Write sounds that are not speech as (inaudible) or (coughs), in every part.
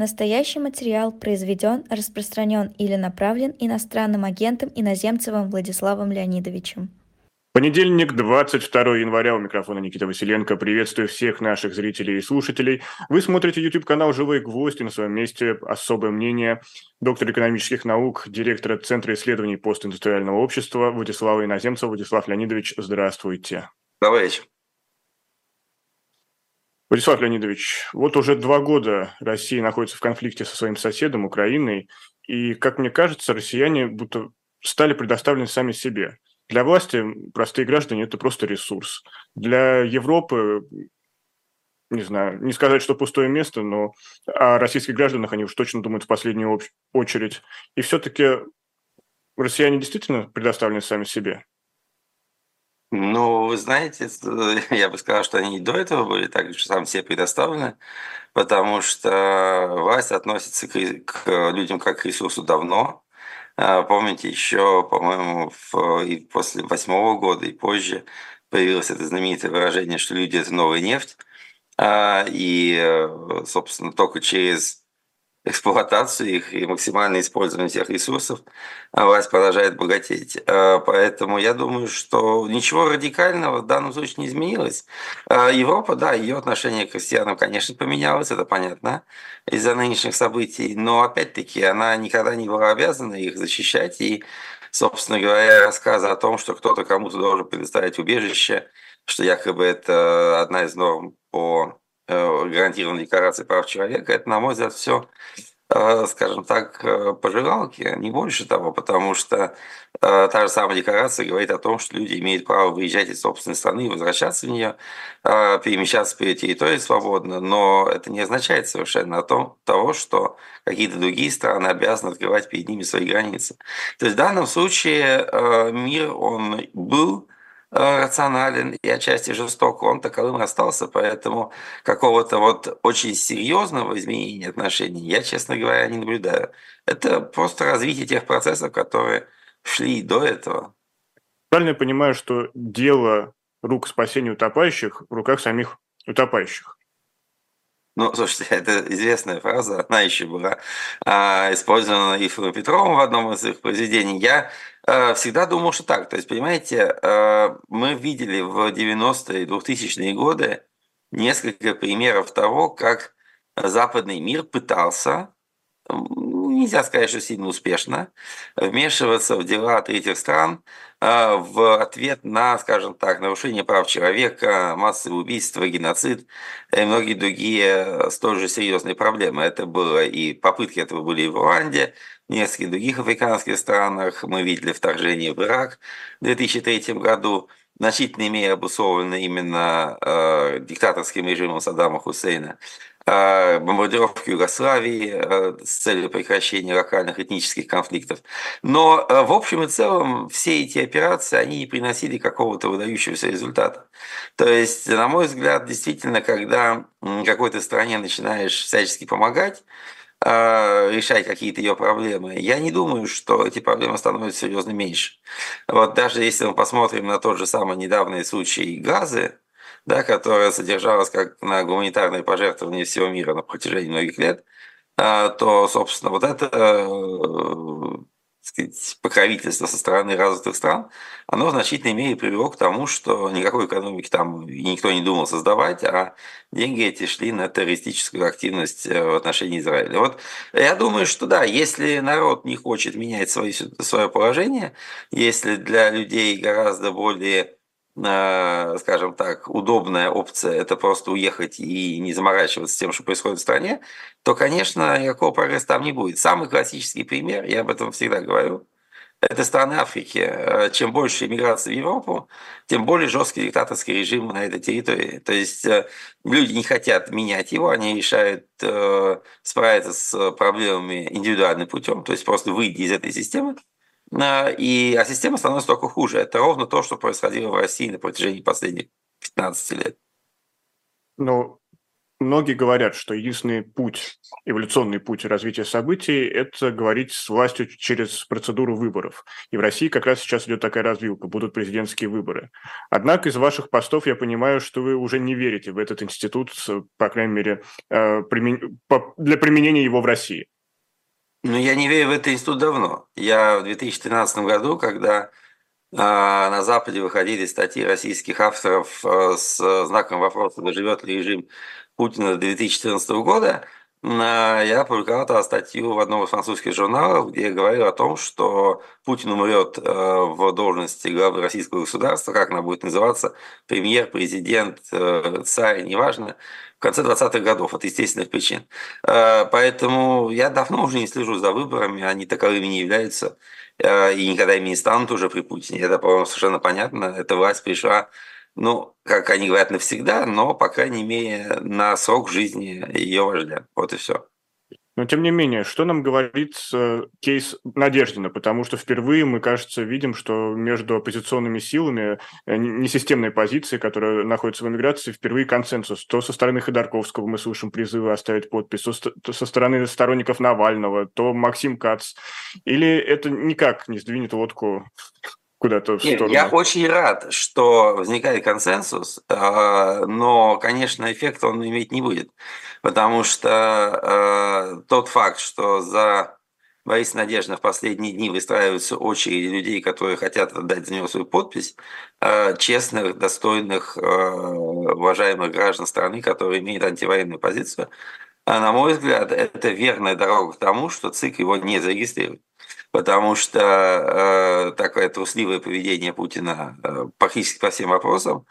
Настоящий материал произведен, распространен или направлен иностранным агентом Иноземцевым Владиславом Леонидовичем. Понедельник, 22 января, у микрофона Никита Василенко. Приветствую всех наших зрителей и слушателей. Вы смотрите YouTube-канал «Живой гвоздь» и на своем месте особое мнение доктора экономических наук, директора Центра исследований постиндустриального общества Владислава Иноземцева. Владислав Леонидович, здравствуйте. Добрый вечер. Владислав Леонидович, вот уже два года Россия находится в конфликте со своим соседом, Украиной, и, как мне кажется, россияне будто стали предоставлены сами себе. Для власти простые граждане – это просто ресурс. Для Европы, не знаю, не сказать, что пустое место, но о российских гражданах они уж точно думают в последнюю очередь. И все-таки россияне действительно предоставлены сами себе? Ну, вы знаете, (laughs) я бы сказал, что они и до этого были так же сам себе предоставлены, потому что власть относится к, к людям как к ресурсу давно. А, помните, еще, по-моему, и после восьмого года и позже появилось это знаменитое выражение, что люди – это новая нефть. А, и, э, собственно, только через эксплуатацию их и максимальное использование всех ресурсов, а власть продолжает богатеть. А, поэтому я думаю, что ничего радикального в данном случае не изменилось. А, Европа, да, ее отношение к крестьянам, конечно, поменялось, это понятно, из-за нынешних событий, но опять-таки она никогда не была обязана их защищать, и, собственно говоря, рассказы о том, что кто-то кому-то должен предоставить убежище, что якобы это одна из норм по гарантированной декларации прав человека, это, на мой взгляд, все, э, скажем так, э, пожигалки, не больше того, потому что та же самая декларация говорит о том, что люди имеют право выезжать из собственной страны и возвращаться в нее, перемещаться по территории свободно, но это не означает совершенно о том, того, что какие-то другие страны обязаны открывать перед ними свои границы. То есть в данном случае мир, он был Э, рационален и отчасти жесток, он таковым остался, поэтому какого-то вот очень серьезного изменения отношений я, честно говоря, не наблюдаю. Это просто развитие тех процессов, которые шли до этого. Правильно я понимаю, что дело рук спасения утопающих в руках самих утопающих? Ну, слушайте, (laughs) это известная фраза, она еще была а, использована Ифом Петровым в одном из их произведений. Я всегда думал, что так. То есть, понимаете, а, мы видели в 90-е и 2000-е годы несколько примеров того, как западный мир пытался нельзя сказать, что сильно успешно, вмешиваться в дела третьих стран а, в ответ на, скажем так, нарушение прав человека, массовые убийства, геноцид и многие другие столь же серьезные проблемы. Это было и попытки этого были и в Руанде, нескольких других африканских странах. Мы видели вторжение в Ирак в 2003 году значительной мере обусловлено именно э, диктаторским режимом Саддама Хусейна. Э, бомбардировки Югославии э, с целью прекращения локальных этнических конфликтов. Но э, в общем и целом все эти операции, они не приносили какого-то выдающегося результата. То есть, на мой взгляд, действительно, когда какой-то стране начинаешь всячески помогать, решать какие-то ее проблемы, я не думаю, что эти проблемы становятся серьезно меньше. Вот даже если мы посмотрим на тот же самый недавний случай газы, да, которая содержалась как на гуманитарные пожертвования всего мира на протяжении многих лет, а, то, собственно, вот это э, сказать, покровительство со стороны развитых стран, оно в значительной мере привело к тому, что никакой экономики там никто не думал создавать, а деньги эти шли на террористическую активность э, в отношении Израиля. Вот я думаю, что да, если народ не хочет менять свое, свое положение, если для людей гораздо более скажем так, удобная опция – это просто уехать и не заморачиваться тем, что происходит в стране, то, конечно, никакого прогресса там не будет. Самый классический пример, я об этом всегда говорю, это страны Африки. Э, чем больше иммиграции в Европу, тем более жесткий диктаторский режим на этой территории. То есть э, люди не хотят менять его, они решают справиться с проблемами индивидуальным путем, то есть просто выйти из этой системы и, а система становится только хуже. Это ровно то, что происходило в России на протяжении последних 15 лет. Ну, Многие говорят, что единственный путь, эволюционный путь развития событий – это говорить с властью через процедуру выборов. И в России как раз сейчас идет такая развилка, будут президентские выборы. Однако из ваших постов я понимаю, что вы уже не верите в этот институт, по крайней мере, э, для применения его в России. Ну, я не верю в этот институт давно. Я в 2013 году, когда а, на Западе выходили статьи российских авторов э, с знаком вопроса, доживет ли режим Путина 2014 года, я опубликовал тогда статью в одном из французских журналов, где я говорил о том, что Путин умрет э, в должности главы российского государства, как она будет называться, премьер, президент, э, царь, неважно, в конце 20-х годов от естественных причин. Э, поэтому я давно уже не слежу за выборами, они таковыми не являются и никогда ими не станут уже при Путине. Это, по-моему, совершенно понятно. Эта власть пришла ну, как они говорят, навсегда, но, по крайней мере, на срок жизни ее вождя. Вот и все. Но, тем не менее, что нам говорит э, кейс Надеждина? Потому что впервые мы, кажется, видим, что между оппозиционными силами э, несистемной позиции, которая находится в эмиграции, впервые консенсус. То со стороны Ходорковского мы слышим призывы оставить подпись, то со стороны сторонников Навального, то Максим Кац. Или это никак не сдвинет лодку куда-то в сторону. Я очень рад, что возникает консенсус, а, но, конечно, эффект он иметь не будет, потому что а, тот факт, что за Борис Надежда в последние дни выстраиваются очереди людей, которые хотят отдать за него свою подпись, а, честных, достойных, уважаемых граждан страны, которые имеют антивоенную позицию, на мой взгляд, это верная дорога к тому, что ЦИК его не зарегистрирует. Потому что э, такое трусливое поведение Путина э, практически по всем вопросам,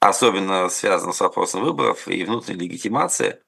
особенно связано с вопросом выборов и внутренней легитимации,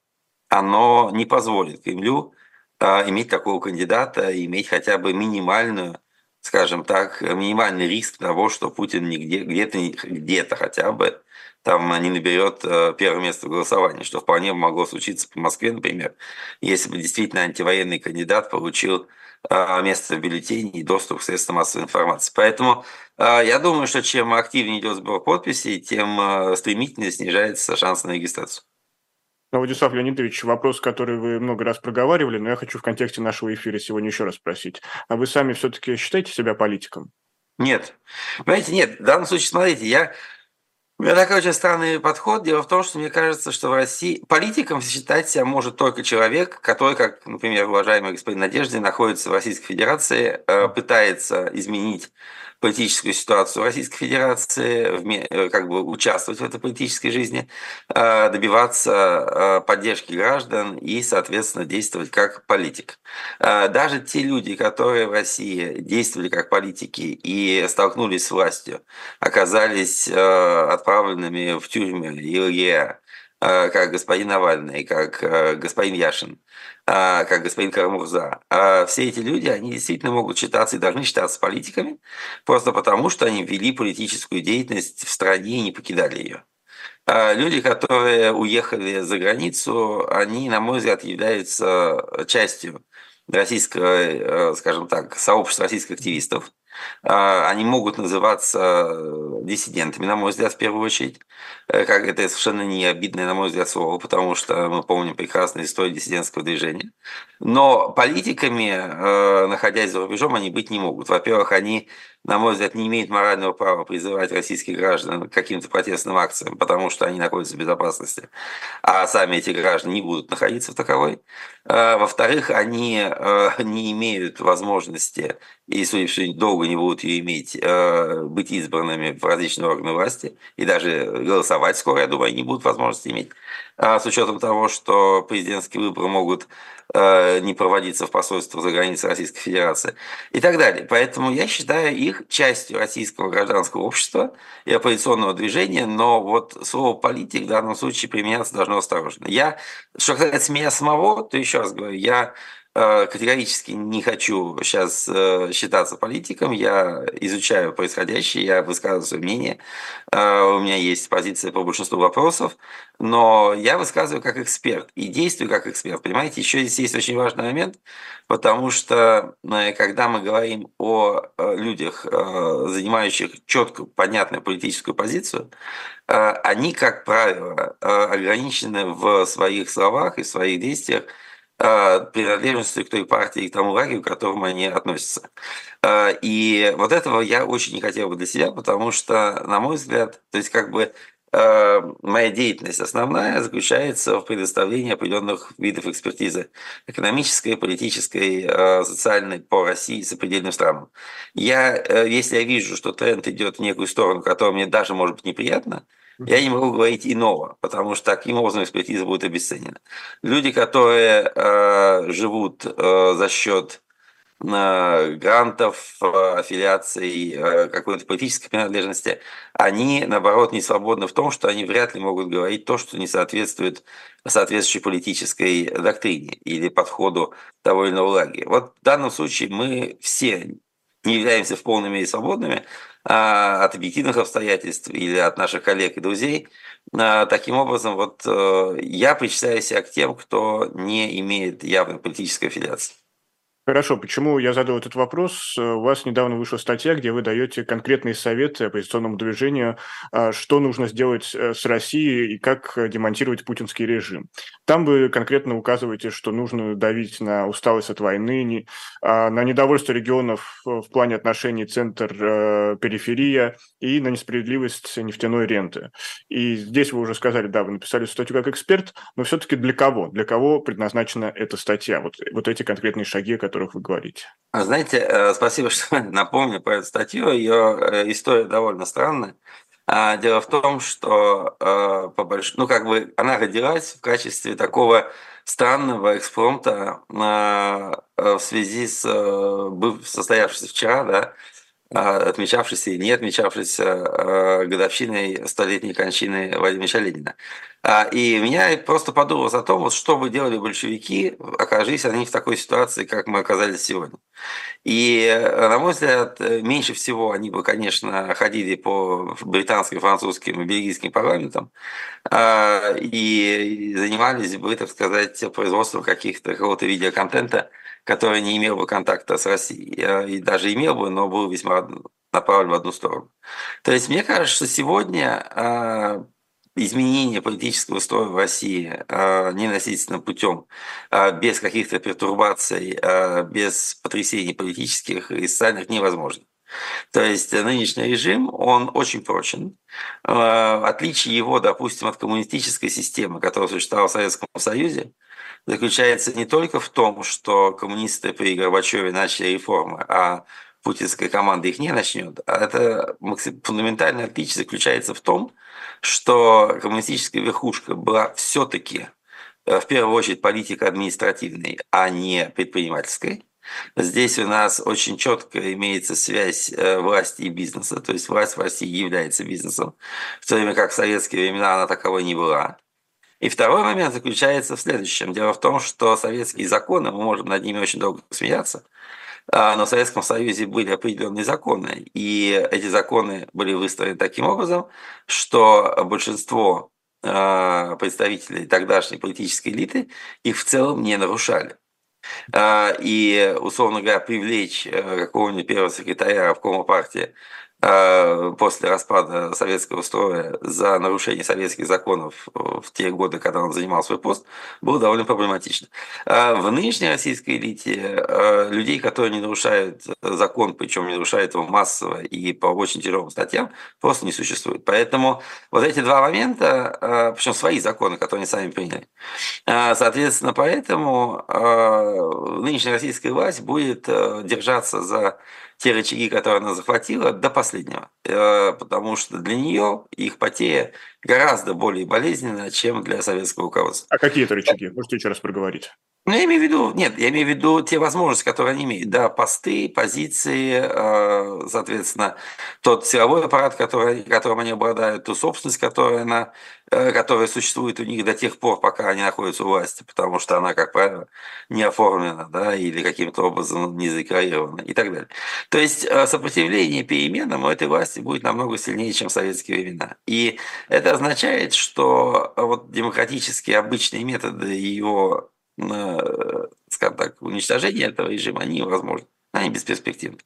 оно не позволит Кремлю э, иметь такого кандидата, иметь хотя бы минимальную, скажем так, минимальный риск того, что Путин нигде, где-то, где-то хотя бы там не наберет э, первое место в голосовании, что вполне могло случиться по Москве, например, если бы действительно антивоенный кандидат получил а, место в бюллетене и доступ к средствам массовой информации. Поэтому а, я думаю, что чем активнее идет сбор подписей, тем стремительнее снижается шанс на регистрацию. Ну, Владислав Леонидович, вопрос, который вы много раз проговаривали, но я хочу в контексте нашего эфира сегодня еще раз спросить. А вы сами все-таки считаете себя политиком? Нет. Понимаете, нет. В данном случае, смотрите, я у меня такой очень странный подход. Дело в том, что мне кажется, что в России политиком считать себя может только человек, который, как, например, уважаемый господин Надеждин, находится в Российской Федерации, э, пытается изменить политическую ситуацию Российской Федерации, э, как бы участвовать в этой политической жизни, э, добиваться э, поддержки граждан и, соответственно, действовать как политик. Даже те люди, которые в России действовали как политики и столкнулись с властью, оказались отправленными в тюрьмы и лагеря, как господин Навальный, как господин Яшин, а, как господин Карамурза. А все эти люди, они действительно могут считаться и должны считаться политиками, просто потому, что они вели политическую деятельность в стране и не покидали ее. А люди, которые уехали за границу, они, на мой взгляд, являются частью российского, э, скажем так, сообщества российских активистов, они могут называться э, диссидентами, на мой взгляд, в первую очередь. Э, как это совершенно не обидное, на мой взгляд, слово, потому что мы помним прекрасную историю диссидентского движения. Но политиками, э, находясь за рубежом, они быть не могут. Во-первых, они на мой взгляд, не имеет морального права призывать российских граждан к каким-то протестным акциям, потому что они находятся в безопасности, а сами эти граждане не будут находиться в таковой. А, во-вторых, они э, не имеют возможности, и, судя по всему, долго не будут ее иметь, э, быть избранными в различные органы власти, и даже голосовать скоро, я думаю, они не будут возможности иметь. А с учетом того, что президентские выборы могут Э, не проводиться в посольствах за границей Российской Федерации и так далее. Поэтому я считаю их частью российского гражданского общества и оппозиционного движения, но вот слово «политик» в данном случае применяться должно осторожно. Я, что касается меня самого, то еще раз говорю, я Э, категорически не хочу сейчас э, считаться политиком, я изучаю происходящее, я высказываю свое мнение, э, у меня есть позиция по большинству вопросов, но я высказываю как эксперт и действую как эксперт. Понимаете, еще здесь здесь очень важный момент, потому что э, когда мы говорим о э, людях, э, занимающих четко понятную политическую позицию, они, как правило, ограничены в своих словах и в своих действиях принадлежностью к той партии и к тому лагерю, к которому они относятся. И вот этого я очень не хотел бы для себя, потому что, на мой взгляд, то есть как бы Э, моя деятельность основная заключается в предоставлении определенных видов экспертизы экономической, политической, э, социальной по России и сопредельным странам. Я, э, если я вижу, что тренд идет в некую сторону, которая мне даже может быть неприятна, я не могу говорить иного, потому что таким образом экспертиза будет обесценена. Люди, которые э, живут э, за счет грантов, аффилиаций, э, какой-то политической принадлежности, они, наоборот, не свободны в том, что они вряд ли могут говорить то, что не соответствует соответствующей политической доктрине или подходу того или иного лагеря. Вот в данном случае мы все не являемся в полной мере свободными от объективных обстоятельств или от наших коллег и друзей. А, таким образом, вот э, я причисляю себя к тем, кто не имеет явной политической аффилиации. Хорошо, почему я задал этот вопрос? У вас недавно вышла статья, где вы даете конкретные советы оппозиционному движению, а, что нужно сделать э, с Россией и как демонтировать путинский режим. Там вы конкретно указываете, что нужно давить на усталость от войны, а, на недовольство регионов в плане отношений центр-периферия и на несправедливость нефтяной ренты. И здесь вы уже сказали, да, вы написали статью как эксперт, но все-таки для кого? Для кого предназначена эта статья? Вот, вот эти конкретные шаги, которые которых вы говорите. А знаете, э, спасибо, (laughs) что напомнили про эту статью. Ее э, история довольно странная. А, дело в том, что э, по больш... ну, как бы она родилась в качестве такого странного экспромта в связи с состоявшейся вчера, да, отмечавшейся и не отмечавшейся годовщиной столетней кончины Владимира Ленина. А, и меня просто подумалось о том, вот что бы делали большевики, окажись они в такой ситуации, как мы оказались сегодня. И, э, на мой взгляд, э, меньше всего они бы, конечно, ходили по британским, французским и бельгийским парламентам а, и занимались бы, так сказать, производством каких-то какого-то видеоконтента, который не имел бы контакта с Россией. И даже имел бы, но был весьма направлен в одну сторону. То есть мне кажется, что сегодня а, изменение политического строя в России а, ненасильственным путем, без каких-то пертурбаций, без потрясений политических и социальных невозможно. То есть нынешний режим, он очень прочен. Отличие его, допустим, от коммунистической системы, которая существовала в Советском Союзе, заключается не только в том, что коммунисты при Горбачеве начали реформы, а путинская команда их не начнет. А это фундаментальное отличие заключается в том, что коммунистическая верхушка была все-таки э, в первую очередь политика административной, а не предпринимательской. Здесь у нас очень четко имеется связь э, власти и бизнеса, то есть власть в России является бизнесом, в то время как в советские времена она таковой не была. И второй момент заключается в следующем. Дело в том, что советские законы, мы можем над ними очень долго смеяться, а, но в Советском Союзе были определенные законы, и эти законы были выстроены таким образом, что большинство а, представителей тогдашней политической элиты их в целом не нарушали. А, и, условно говоря, привлечь э, какого-нибудь первого секретаря обкома партии после распада советского строя за нарушение советских законов в те годы, когда он занимал свой пост, было довольно проблематично. А в нынешней российской элите э, людей, которые не нарушают закон, причем не нарушают его массово и по очень тяжелым статьям, просто не существует. Поэтому вот эти два момента, э, причем свои законы, которые они сами приняли, соответственно, поэтому нынешняя российская власть будет держаться за те рычаги, которые она захватила, до последнего. Э, потому что для нее их потеря гораздо более болезненна, чем для советского руководства. А какие это рычаги? Можете еще раз проговорить? Ну, я имею в виду, нет, я имею в виду те возможности, которые они имеют. Да, посты, позиции, э, соответственно, тот силовой аппарат, который, которым они обладают, ту собственность, которая, она, э, которая существует у них до тех пор, пока они находятся у власти, потому что она, как правило, не оформлена, да, или каким-то образом не задекларирована и так далее. То есть э, сопротивление переменам у этой власти будет намного сильнее, чем в советские времена. И это означает, что вот демократические обычные методы ее скажем так, уничтожения этого режима, они невозможны. Они бесперспективны.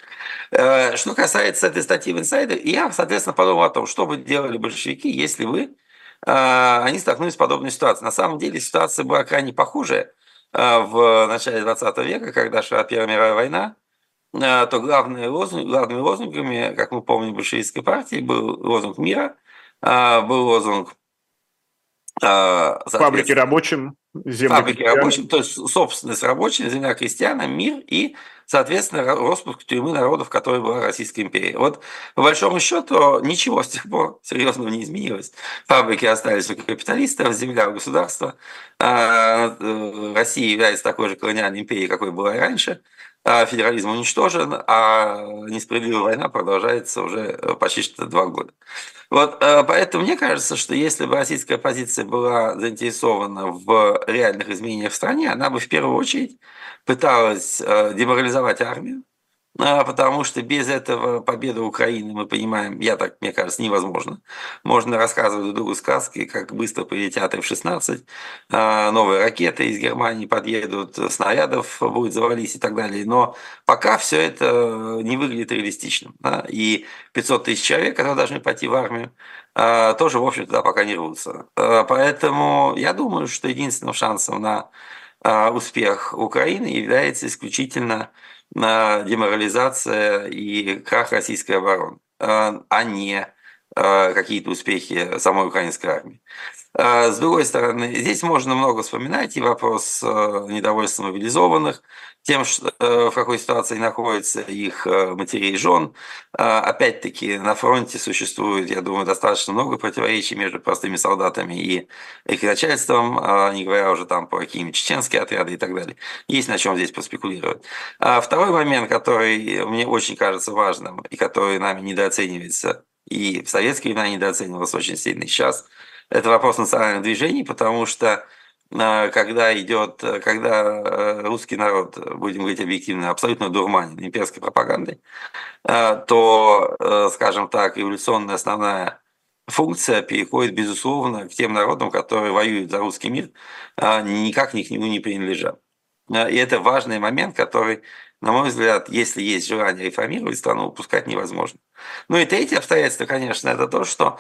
Что касается этой статьи в Insider, я, соответственно, подумал о том, что бы делали большевики, если бы они столкнулись с подобной ситуацией. На самом деле ситуация была крайне похожая в начале 20 века, когда шла Первая мировая война, то главные лозунги, главными лозунгами, как мы помним, большевистской партии был лозунг мира, был лозунг Фабрики рабочим, земля Фабрики рабочим, то есть собственность рабочим, земля крестьянам, мир и, соответственно, распуск тюрьмы народов, которой была Российская империя. Вот, по большому счету, ничего с тех пор серьезного не изменилось. Фабрики остались у капиталистов, земля у государства. А, э, Россия является такой же колониальной империей, какой была и раньше – а федерализм уничтожен, а несправедливая война продолжается уже э, почти что два года. Вот, э, поэтому мне кажется, что если бы российская оппозиция была заинтересована в реальных изменениях в стране, она бы в первую очередь пыталась э, деморализовать армию, а, потому что без этого победа Украины, мы понимаем, я так, мне кажется, невозможно. Можно рассказывать друг другу сказки, как быстро прилетят F-16, а, новые ракеты из Германии подъедут, снарядов будет завались и так далее. Но пока все это не выглядит реалистичным. И 500 тысяч человек, которые должны пойти в армию, а, тоже, в общем, туда пока не рвутся. Поэтому я думаю, что единственным шансом на успех Украины является исключительно деморализация и крах российской обороны, а, а не а, какие-то успехи самой украинской армии. А, с другой стороны, здесь можно много вспоминать и вопрос недовольства мобилизованных, тем, э, в какой ситуации находятся их э, матерей и жен. Опять-таки, на фронте существует, я думаю, достаточно много противоречий между простыми солдатами и их начальством, не говоря уже там про какие-нибудь чеченские отряды и так далее. Есть на чем здесь поспекулировать. Второй момент, который мне очень кажется важным и который нами недооценивается, и в советские времена недооценивался очень сильно, сейчас, это вопрос национальных движений, потому что когда идет, э, когда э, русский народ, будем говорить объективно, абсолютно дурманен имперской пропагандой, то, скажем так, эволюционная основная функция переходит, безусловно, к тем народам, которые воюют за русский мир, никак ни к нему не принадлежат. И это важный момент, который, на мой взгляд, если есть желание реформировать страну, упускать невозможно. Ну и третье обстоятельство, конечно, это то, что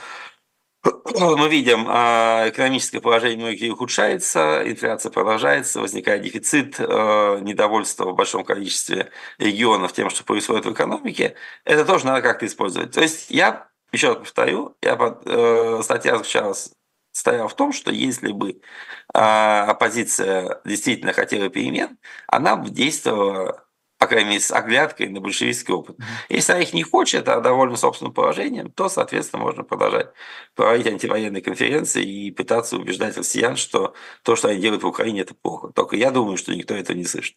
(coughs) мы видим, а, экономическое положение многих ухудшается, инфляция продолжается, возникает дефицит, а, недовольство в большом количестве регионов тем, что происходит в экономике. Это тоже надо как-то использовать. То есть я, еще раз повторю, я под, э, статья заключалась стояла в том, что если бы а, оппозиция действительно хотела перемен, она бы действовала крайней мере, с оглядкой на большевистский опыт. Если она их не хочет, а довольна собственным положением, то, соответственно, можно продолжать проводить антивоенные конференции и пытаться убеждать россиян, что то, что они делают в Украине, это плохо. Только я думаю, что никто этого не слышит.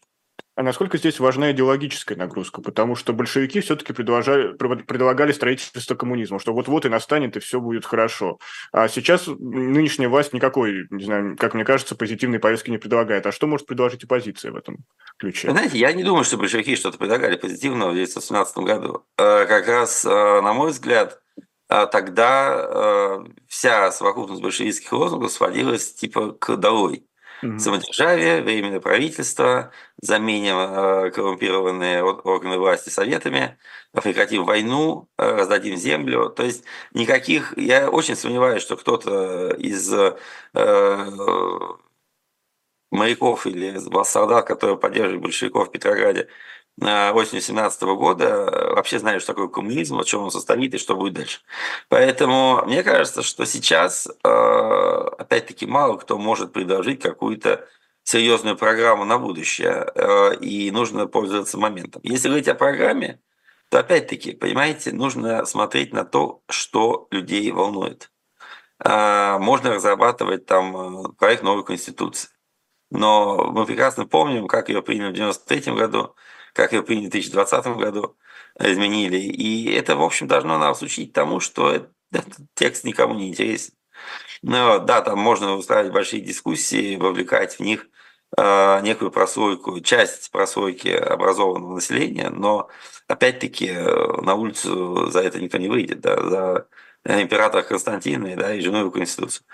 А насколько здесь важна идеологическая нагрузка? Потому что большевики все-таки предлагали строительство коммунизма, что вот-вот и настанет, и все будет хорошо. А сейчас нынешняя власть никакой, не знаю, как мне кажется, позитивной повестки не предлагает. А что может предложить оппозиция в этом ключе? Знаете, я не думаю, что большевики что-то предлагали позитивного в 1917 году. Э, как раз, э, на мой взгляд, э, тогда вся совокупность большевистских лозунгов сводилась типа к долой mm самодержавие, временное правительство, заменим э, коррумпированные органы власти советами, прекратим войну, э, раздадим землю. То есть никаких... Я очень сомневаюсь, что кто-то из э, моряков или солдат, которые поддерживали большевиков в Петрограде, осенью 17 года э, вообще знали, что такое коммунизм, в чем он состоит и что будет дальше. Поэтому мне кажется, что сейчас, э, опять-таки, мало кто может предложить какую-то серьезную программу на будущее, э, и нужно пользоваться моментом. Если говорить о программе, то опять-таки, понимаете, нужно смотреть на то, что людей волнует. Можно разрабатывать там проект новой конституции. Но мы прекрасно помним, как ее приняли в 1993 году, как ее приняли в 2020 году, э, изменили. И это, в общем, должно нас учить тому, что этот текст никому не интересен. Но, да, там можно устраивать большие дискуссии, вовлекать в них э, некую прослойку, часть прослойки образованного населения, но опять-таки э, на улицу за это никто не выйдет, да, за императора Константина да, и жену Конституцию.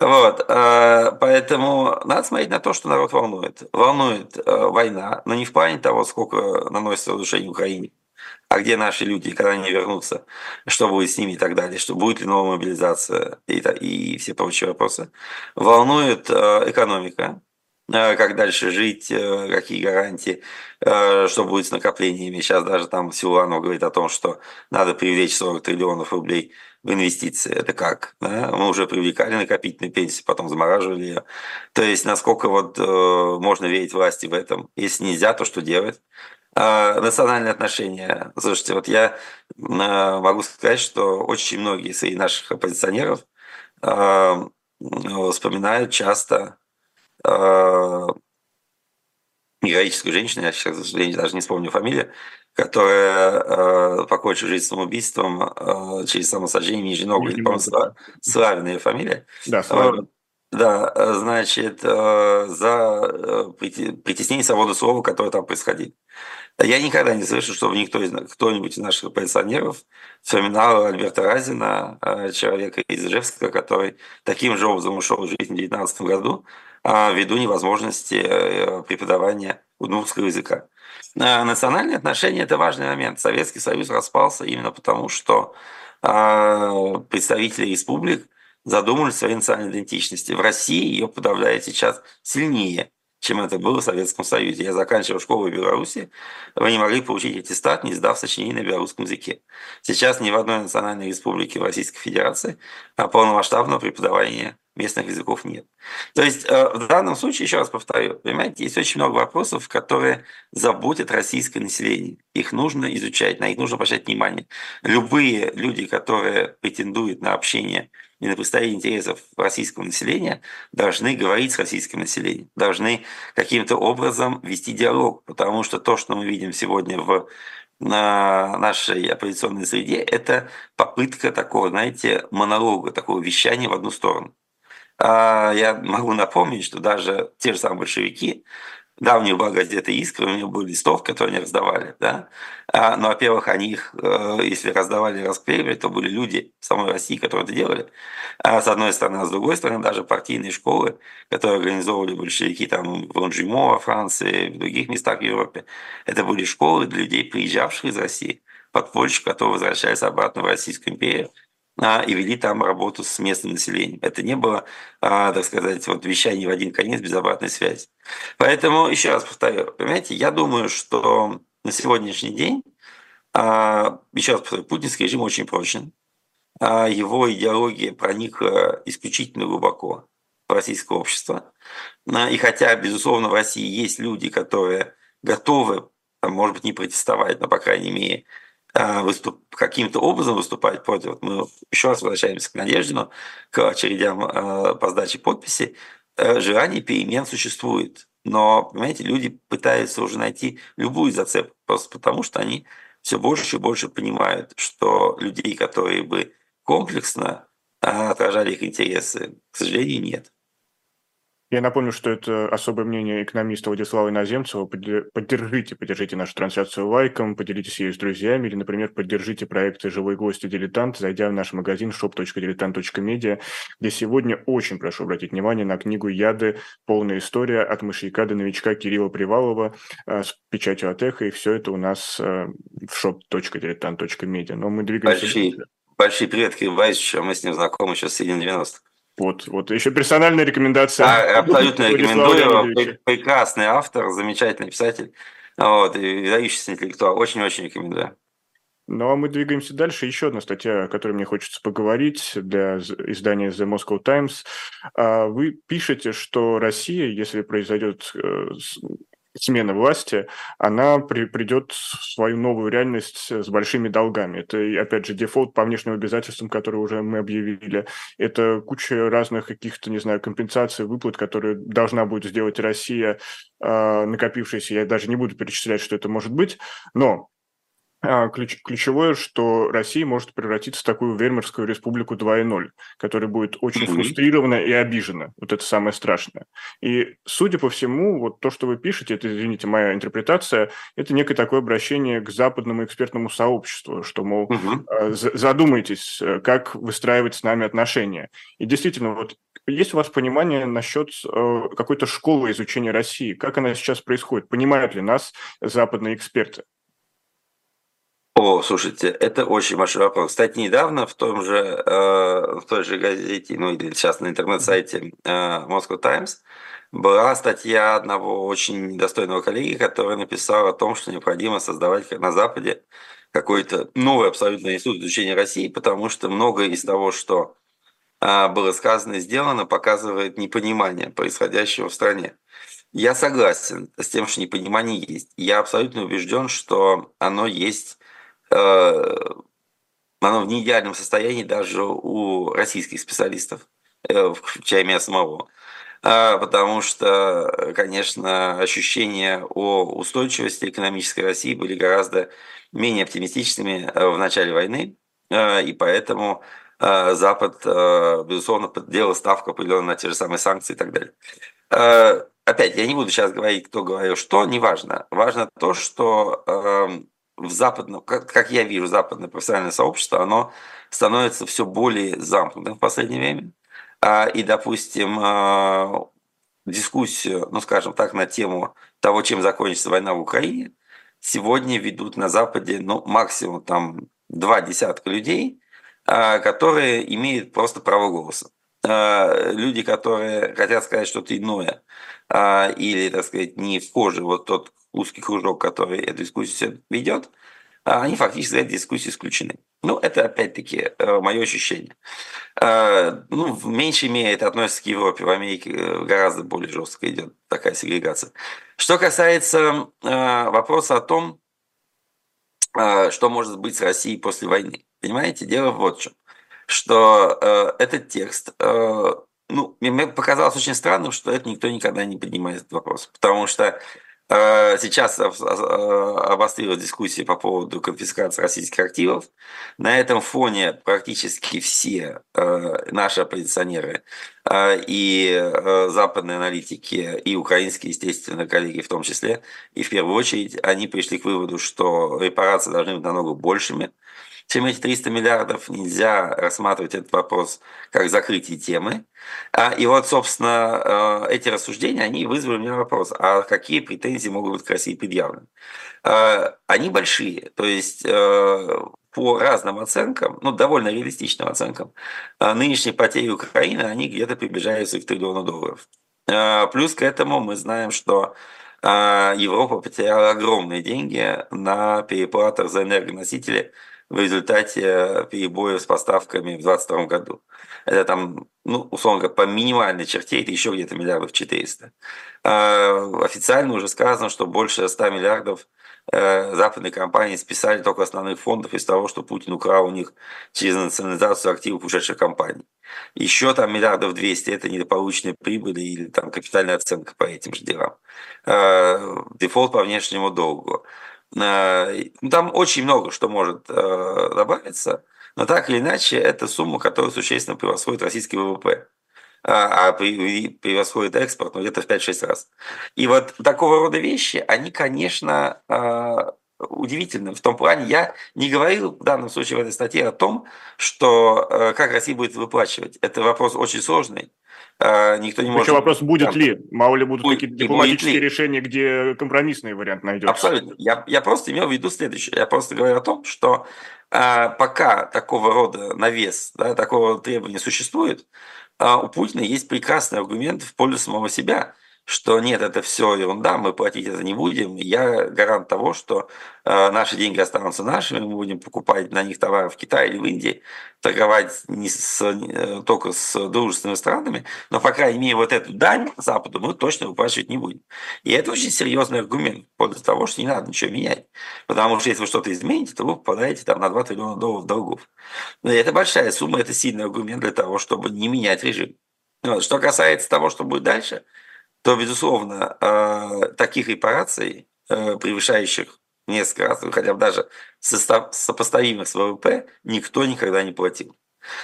Вот, э, поэтому надо смотреть на то, что народ волнует. Волнует э, война, но не в плане того, сколько наносится разрушений Украине, а где наши люди, когда они вернутся, что будет с ними и так далее, что будет ли новая мобилизация и, и все прочие вопросы. Волнует э, экономика, как дальше жить, какие гарантии, что будет с накоплениями. Сейчас даже там Силуанов говорит о том, что надо привлечь 40 триллионов рублей в инвестиции. Это как? Да? Мы уже привлекали накопительную пенсию, потом замораживали ее. То есть, насколько вот э, можно верить власти в этом? Если нельзя, то что делать? Э, национальные отношения. Слушайте, вот я э, могу сказать, что очень многие среди наших оппозиционеров э, вспоминают часто э, героическую женщину, я сейчас, к сожалению, даже не вспомню фамилию, которая э, покончила жизнь самоубийством э, через самосожжение Нижней Новгород. По-моему, Славина ее фамилия. Да, Славина. Э, да, значит, э, за притеснение свободы слова, которое там происходит. Я никогда не слышал, чтобы никто из, кто-нибудь из наших оппозиционеров вспоминал Альберта Разина, э, человека из Ижевска, который таким же образом ушел из жизни в 2019 году, ввиду невозможности э, преподавания удмуртского языка. Э, национальные отношения – это важный момент. Советский Союз распался именно потому, что э, представители республик задумались о своей национальной идентичности. В России ее подавляет сейчас сильнее, чем это было в Советском Союзе. Я заканчивал школу в Беларуси, вы не могли получить аттестат, не сдав сочинение на белорусском языке. Сейчас ни в одной национальной республике в Российской Федерации а полномасштабного преподавания местных языков нет. То есть э, в данном случае, еще раз повторю, понимаете, есть очень много вопросов, которые заботят российское население. Их нужно изучать, на них нужно обращать внимание. Любые люди, которые претендуют на общение и на представление интересов российского населения, должны говорить с российским населением, должны каким-то образом вести диалог, потому что то, что мы видим сегодня в на нашей оппозиционной среде, это попытка такого, знаете, монолога, такого вещания в одну сторону. А, я могу напомнить, что даже те же самые большевики, да, у них была газета «Искра», у них были листовки, которые они раздавали, да. А, но, во-первых, они их, э, если раздавали и расклеивали, то были люди в самой России, которые это делали. А с одной стороны, а с другой стороны, даже партийные школы, которые организовывали большевики там в Лонжимо, во Франции, в других местах в Европе, это были школы для людей, приезжавших из России, подпольщиков, которые возвращались обратно в Российскую империю, и вели там работу с местным населением. Это не было, а, так сказать, вот вещание в один конец без обратной связи. Поэтому, еще раз повторю, понимаете, я думаю, что на сегодняшний день, а, еще раз повторю, путинский режим очень прочен, его идеология проникла исключительно глубоко в российское общество. И хотя, безусловно, в России есть люди, которые готовы, может быть, не протестовать, но, по крайней мере, а, выступ, каким-то образом выступать против. Вот мы еще раз возвращаемся к Надеждину, к очередям э, по сдаче подписи. Э, желание перемен существует. Но, понимаете, люди пытаются уже найти любую зацепку, просто потому что они все больше и больше понимают, что людей, которые бы комплексно отражали их интересы, к сожалению, нет. Я напомню, что это особое мнение экономиста Владислава Иноземцева. Поддержите, поддержите нашу трансляцию лайком, поделитесь ею с друзьями или, например, поддержите проекты «Живой гость» и «Дилетант», зайдя в наш магазин shop.diletant.media, где сегодня очень прошу обратить внимание на книгу «Яды. Полная история» от мышьяка до новичка Кирилла Привалова э, с печатью эхо, и все это у нас э, в shop.diletant.media. Но мы двигаемся... Большие, большие привет Кирилл Борисовичу, мы с ним знакомы еще с середины 90-х. Вот, вот еще персональная рекомендация. А, абсолютно рекомендую. Прекрасный автор, замечательный писатель. Вот, и выдающийся интеллектуал. Очень-очень рекомендую. Ну а мы двигаемся дальше. Еще одна статья, о которой мне хочется поговорить для издания The Moscow Times. А, вы пишете, что Россия, если произойдет э, смена власти, она при, придет в свою новую реальность с большими долгами. Это, опять же, дефолт по внешним обязательствам, которые уже мы объявили. Это куча разных каких-то, не знаю, компенсаций, выплат, которые должна будет сделать Россия, э, накопившиеся. Я даже не буду перечислять, что это может быть. Но ключ, ключевое, что Россия может превратиться в такую Веймарскую республику 2.0, которая будет очень mm-hmm. фрустрирована и обижена. Вот это самое страшное. И, судя по всему, вот то, что вы пишете, это, извините, моя интерпретация, это некое такое обращение к западному экспертному сообществу, что, мол, mm-hmm. задумайтесь, э, как выстраивать с нами отношения. И действительно, вот есть у вас понимание насчет э, какой-то школы изучения России? Как она сейчас происходит? Понимают ли нас западные эксперты? О, слушайте, это очень большой вопрос. Кстати, недавно в том же, э, в той же газете, ну или сейчас на интернет-сайте э, Moscow Times была статья одного очень достойного коллеги, который написал о том, что необходимо создавать на Западе какой-то новый абсолютно институт изучения России, потому что многое из того, что э, было сказано и сделано, показывает непонимание происходящего в стране. Я согласен с тем, что непонимание есть. Я абсолютно убежден, что оно есть оно в неидеальном состоянии даже у российских специалистов, э, включая меня самого. А, потому что, конечно, ощущения о устойчивости экономической России были гораздо менее оптимистичными э, в начале войны, и поэтому Запад, безусловно, делал ставку определенно на те же самые санкции и так далее. Опять, я не буду сейчас говорить, кто говорил что, неважно. Важно то, что эм, в западном, как, как я вижу, западное профессиональное сообщество, оно становится все более замкнутым в последнее время. А, и, допустим, а, дискуссию, ну, скажем так, на тему того, чем закончится война в Украине, сегодня ведут на Западе, ну, максимум там два десятка людей, а, которые имеют просто право голоса. Люди, которые хотят сказать что-то иное, или, так сказать, не вхожи вот тот узкий кружок, который эту дискуссию ведет, а они фактически из этой дискуссии исключены. Ну, это опять-таки э, мое ощущение. Э, ну, в меньшей мере это относится к Европе. В Америке э, гораздо более жестко идет такая сегрегация. Что касается вопроса о том, что может быть с Россией после войны. Понимаете, дело вот в чем. Что этот текст ну, мне показалось очень странным, что это никто никогда не поднимает этот вопрос. Потому что сейчас э, обострилась дискуссия по поводу конфискации российских активов. На этом фоне практически все э, наши оппозиционеры и западные аналитики, и украинские, естественно, коллеги в том числе, и в первую очередь, они пришли к выводу, что репарации должны быть намного большими, чем эти 300 миллиардов. Нельзя рассматривать этот вопрос как закрытие темы. А, и вот, собственно, э, эти рассуждения, они вызвали у меня вопрос, а какие претензии могут быть к России предъявлены? Э, они большие, то есть э, по разным оценкам, ну, довольно реалистичным оценкам, нынешние потери Украины, они где-то приближаются к триллиону долларов. Плюс к этому мы знаем, что Европа потеряла огромные деньги на переплатах за энергоносители – в результате перебоев с поставками в 2022 году. Это там, ну, условно говоря, по минимальной черте это еще где-то миллиардов 400. А официально уже сказано, что больше 100 миллиардов э, западные компании списали только основных фондов из того, что Путин украл у них через национализацию активов ушедших компаний. Еще там миллиардов 200 – это недополученные прибыли или там капитальная оценка по этим же делам. Э, дефолт по внешнему долгу. Э, ну, там очень много что может э, добавиться, но так или иначе, это сумма, которая существенно превосходит российский ВВП а, а превосходит экспорт ну, где-то в 5-6 раз. И вот такого рода вещи, они, конечно, э, удивительны. В том плане, я не говорил в данном случае в этой статье о том, что как Россия будет выплачивать. Это вопрос очень сложный. А, никто не может... Вопрос, будет ли? Мало ли будут какие-то дипломатические решения, где компромиссный вариант найдется? Абсолютно. Я, я просто имел в виду следующее. Я просто говорю о том, что а, пока такого рода навес, да, такого требования существует, а, у Путина есть прекрасный аргумент в пользу самого себя – что нет, это все ерунда, мы платить это не будем. Я гарант того, что э, наши деньги останутся нашими, мы будем покупать на них товары в Китае или в Индии, торговать не с, э, только с дружественными странами, но, по крайней мере, вот эту дань Западу мы точно выплачивать не будем. И это очень серьезный аргумент по поводу того, что не надо ничего менять. Потому что если вы что-то измените, то вы попадаете там, на 2 триллиона долларов долгов. Но это большая сумма, это сильный аргумент для того, чтобы не менять режим. Что касается того, что будет дальше – то, безусловно, э, таких репараций, э, превышающих несколько раз, хотя бы даже сопоставимых с ВВП, никто никогда не платил.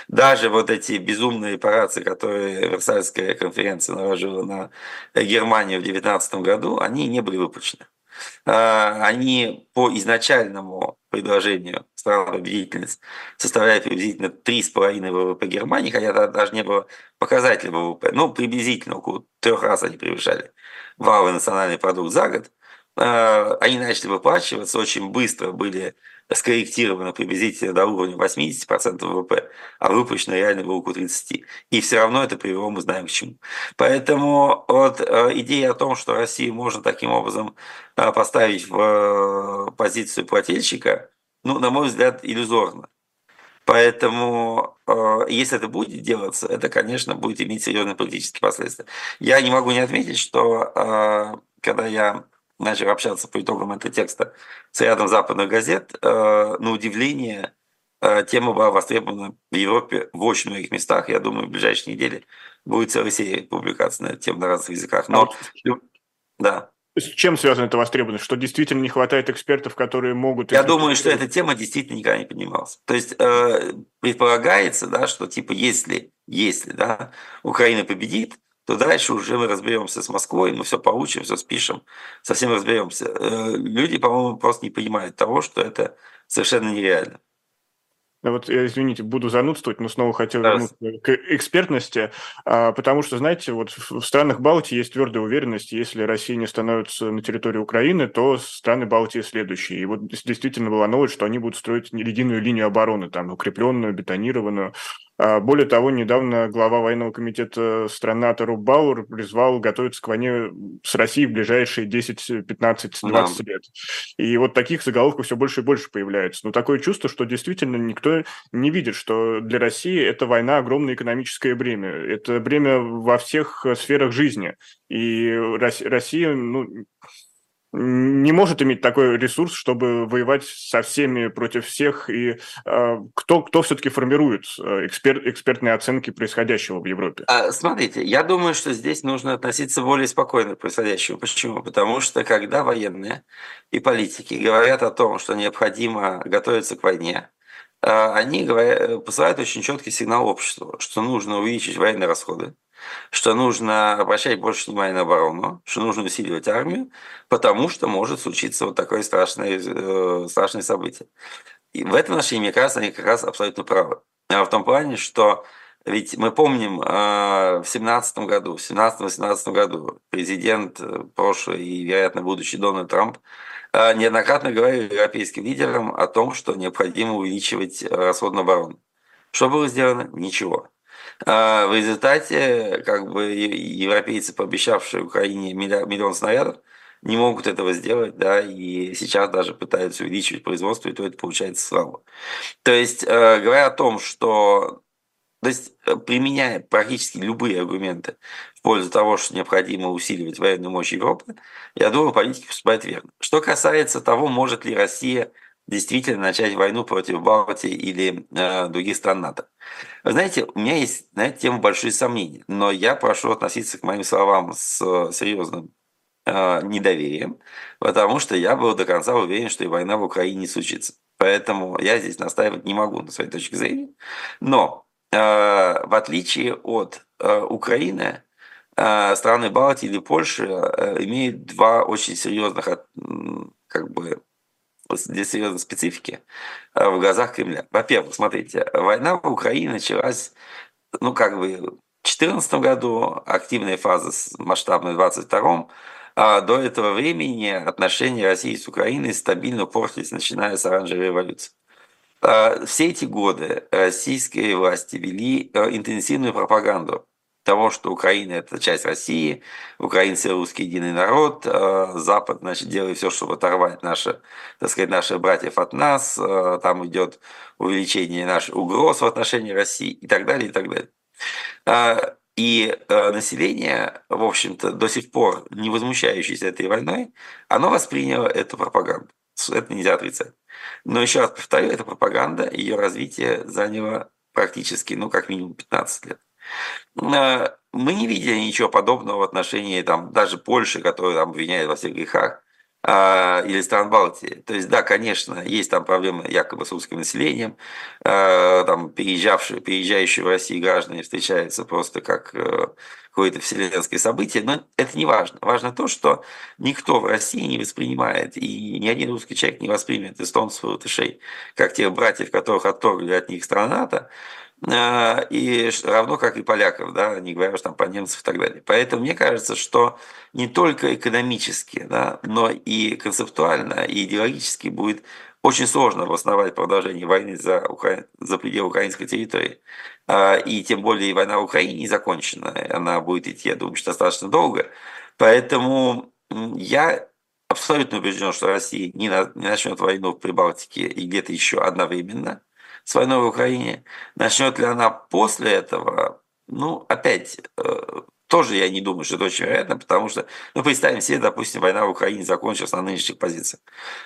Даже вот эти безумные операции, которые Версальская конференция наложила на Германию в 2019 году, они не были выпущены. А, они по изначальному предложению стран-победительниц составляют приблизительно 3,5 ВВП Германии, хотя это даже не было показателя ВВП, но приблизительно около трех раз они превышали валовый национальный продукт за год. А, они начали выплачиваться, очень быстро были скорректировано приблизительно до уровня 80% ВВП, а выпущено реально было около 30%. И все равно это привело, мы знаем к чему. Поэтому вот э, идея о том, что Россию можно таким образом э, поставить в э, позицию плательщика, ну, на мой взгляд, иллюзорно. Поэтому, если это будет делаться, это, конечно, будет иметь серьезные политические последствия. Я не могу не отметить, что когда я начал общаться по итогам этого текста с рядом западных газет, э, на удивление э, тема была востребована в Европе в очень многих местах. Я думаю, в ближайшие недели будет целая серия публикаций на эту тему на разных языках. Но, да. С чем связана эта востребованность? Что действительно не хватает экспертов, которые могут... Я думаю, что эта тема действительно никогда не поднималась. То есть э, предполагается, да, что типа если, если да, Украина победит, то дальше уже мы разберемся с Москвой, мы все получим, все спишем, совсем разберемся. Э, люди, по-моему, просто не понимают того, что это совершенно нереально. Вот, извините, буду занудствовать, но снова хотел вернуться к экспертности, а, потому что, знаете, вот в странах Балтии есть твердая уверенность, если Россия не становится на территории Украины, то страны Балтии следующие. И вот действительно была новость, что они будут строить единую линию обороны, там, укрепленную, бетонированную. А, более того, недавно глава военного комитета страны НАТО Руб Бауэр призвал готовиться к войне с Россией в ближайшие 10, 15, 20 да. лет. И вот таких заголовков все больше и больше появляется. Но такое чувство, что действительно никто не видит, что для России эта война огромное экономическое бремя. Это бремя во всех сферах жизни. И Россия, ну, не может иметь такой ресурс, чтобы воевать со всеми против всех. И э, кто, кто все-таки формирует э, эксперт, экспертные оценки происходящего в Европе? А, смотрите, я думаю, что здесь нужно относиться более спокойно к происходящему. Почему? Потому что когда военные и политики говорят о том, что необходимо готовиться к войне, э, они говорят, посылают очень четкий сигнал обществу, что нужно увеличить военные расходы, что нужно обращать больше внимания на оборону, что нужно усиливать армию, потому что может случиться вот такое страшное, э, страшное событие. И в этом отношении, мне кажется, они как раз абсолютно правы. А в том плане, что ведь мы помним, э, в 2017 году, в 17-18 году президент э, прошлый и, вероятно, будущий Дональд Трамп э, неоднократно говорил европейским лидерам о том, что необходимо увеличивать расход на оборону. Что было сделано? Ничего. А в результате как бы европейцы, пообещавшие Украине миллион снарядов, не могут этого сделать, да, и сейчас даже пытаются увеличивать производство, и то это получается слабо. То есть, э, говоря о том, что то есть, э, применяя практически любые аргументы в пользу того, что необходимо усиливать военную мощь Европы, я думаю, политики поступают верно. Что касается того, может ли Россия действительно начать войну против Балтии или э, других стран НАТО. Вы знаете, у меня есть на эту тему большие сомнения, но я прошу относиться к моим словам с серьезным э, недоверием, потому что я был до конца уверен, что и война в Украине не случится. Поэтому я здесь настаивать не могу на своей точке зрения. Но э, в отличие от э, Украины, э, страны Балтии или Польши э, имеют два очень серьезных как бы здесь серьезной специфики э, в глазах Кремля. Во-первых, смотрите, война в Украине началась, ну, как бы, в 2014 году, активная фаза масштабная в 2022 а до этого времени отношения России с Украиной стабильно портились, начиная с оранжевой революции. А все эти годы российские власти вели э, интенсивную пропаганду того, что Украина – это часть России, украинцы – русский единый народ, э, Запад, значит, делает все, чтобы оторвать наши, так сказать, наших братьев от нас, э, там идет увеличение наших угроз в отношении России и так далее, и так далее. Э, и население, в общем-то, до сих пор не возмущающееся этой войной, оно восприняло эту пропаганду. Это нельзя отрицать. Но еще раз повторю, эта пропаганда, ее развитие заняло практически, ну, как минимум 15 лет. Э, мы не видели ничего подобного в отношении там, даже Польши, которая там, обвиняет во всех грехах, а, или стран Балтии. То есть, да, конечно, есть там проблемы якобы с русским населением, а, там переезжавшие, переезжающие в Россию граждане встречаются просто как э, какое-то вселенское событие, но это не важно. Важно то, что никто в России не воспринимает, и ни один русский человек не воспримет эстонцев и латышей, как тех братьев, которых отторгли от них страна а, и равно как и поляков, да, не говоря уж там по немцев и так далее. Поэтому мне кажется, что не только экономически, да, но и концептуально, и идеологически будет очень сложно обосновать продолжение войны за, Укра... за пределы украинской территории. А, и тем более война в Украине не закончена. Она будет идти, я думаю, что достаточно долго. Поэтому я абсолютно убежден, что Россия не, не начнет войну в Прибалтике и где-то еще одновременно с войной в Украине. Начнет ли она после этого? Ну, опять, э, тоже я не думаю, что это очень вероятно, потому что, ну, представим себе, допустим, война в Украине закончилась на нынешних позициях.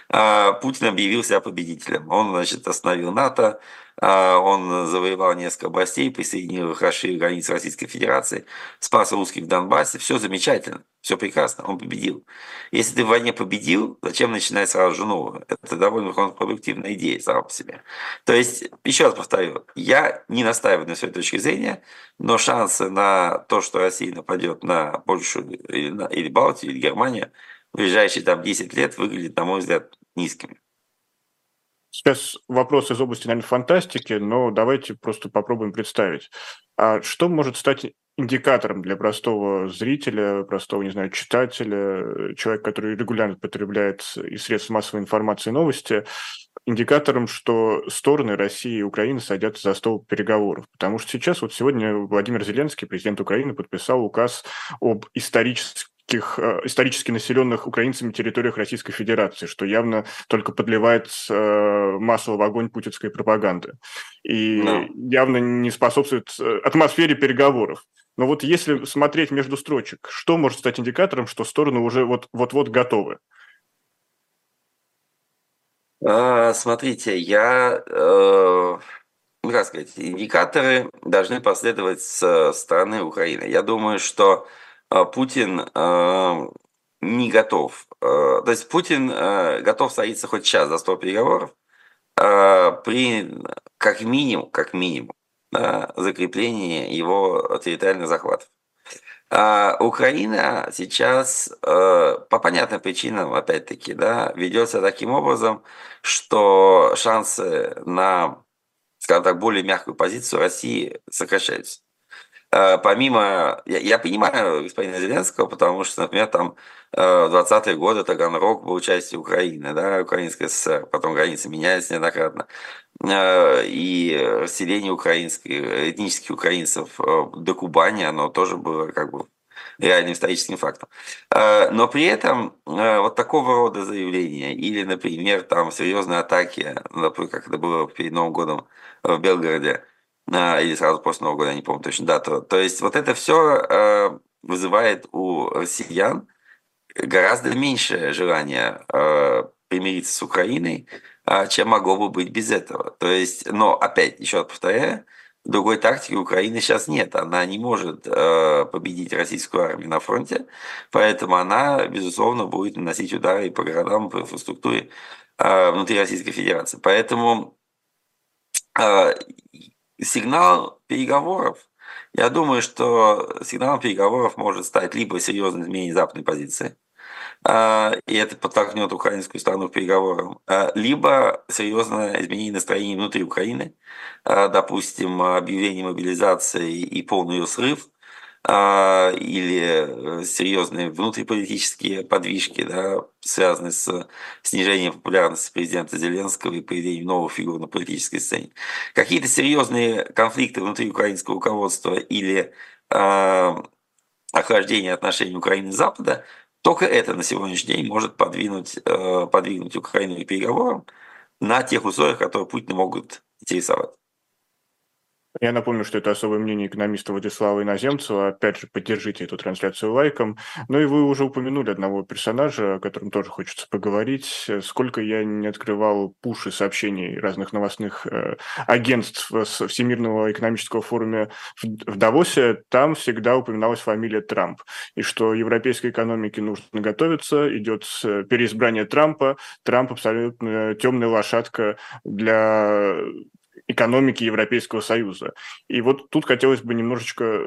А, Путин объявил себя победителем. Он, значит, остановил НАТО, он завоевал несколько областей, присоединил их, расширил границы Российской Федерации, спас русских в Донбассе. Все замечательно, все прекрасно, он победил. Если ты в войне победил, зачем начинать сразу же новую? Это довольно контрпродуктивная идея сама по себе. То есть, еще раз повторю, я не настаиваю на своей точке зрения, но шансы на то, что Россия нападет на Польшу или, на, или Балтию, или Германию в ближайшие там 10 лет выглядят, на мой взгляд, низкими. Сейчас вопрос из области, наверное, фантастики, но давайте просто попробуем представить. А что может стать индикатором для простого зрителя, простого, не знаю, читателя, человека, который регулярно потребляет и средства массовой информации, и новости, индикатором, что стороны России и Украины садятся за стол переговоров. Потому что сейчас, вот сегодня Владимир Зеленский, президент Украины, подписал указ об историческом таких э, исторически населенных украинцами территориях Российской Федерации, что явно только подливает э, масло в огонь путинской пропаганды. И no. явно не способствует э, атмосфере переговоров. Но вот если смотреть между строчек, что может стать индикатором, что стороны уже вот-вот готовы? А, смотрите, я, э, ну, как сказать, индикаторы должны последовать с стороны Украины. Я думаю, что Путин а, не готов. А, то есть Путин готов садиться хоть сейчас за стол переговоров при как минимум, как минимум, да, закреплении его территориальных захватов. А Украина сейчас по понятным причинам, опять-таки, да, ведется таким образом, что шансы на, скажем так, более мягкую позицию России сокращаются. Э, помимо, я, я понимаю господина Зеленского, потому что, например, там э, в 20-е годы Таганрог был частью Украины, да, Украинской ССР, потом границы менялись неоднократно, э, и расселение украинских, этнических украинцев до Кубани, оно тоже было как бы реальным историческим фактом. Но при этом вот такого рода заявления или, например, там серьезные атаки, например, как это было перед Новым годом в Белгороде, или сразу после Нового года, я не помню точно дату. То есть вот это все э, вызывает у россиян гораздо меньшее желание э, примириться с Украиной, э, чем могло бы быть без этого. То есть, но опять, еще раз повторяю, другой тактики Украины сейчас нет. Она не может победить российскую армию на фронте, поэтому она, безусловно, будет наносить удары и по городам, и по инфраструктуре внутри Российской Федерации. Поэтому сигнал переговоров, я думаю, что сигналом переговоров может стать либо серьезное изменение западной позиции, а, и это подтолкнет украинскую страну к переговорам, а, либо серьезное изменение настроения внутри Украины, а, допустим, объявление мобилизации и полный ее срыв – или э, серьезные внутриполитические подвижки, да, связанные с снижением популярности президента Зеленского и появлением новых фигур на политической сцене. Какие-то серьезные конфликты внутри украинского руководства или э, охлаждение отношений Украины и Запада, только это на сегодняшний день может подвинуть, э, подвинуть Украину к переговорам на тех условиях, которые Путина могут интересовать. Я напомню, что это особое мнение экономиста Владислава Иноземцева. Опять же, поддержите эту трансляцию лайком. Ну и вы уже упомянули одного персонажа, о котором тоже хочется поговорить. Сколько я не открывал пуши сообщений разных новостных э, агентств с Всемирного экономического форума в, Давосе, там всегда упоминалась фамилия Трамп. И что европейской экономике нужно готовиться, идет переизбрание Трампа. Трамп абсолютно темная лошадка для экономики Европейского Союза. И вот тут хотелось бы немножечко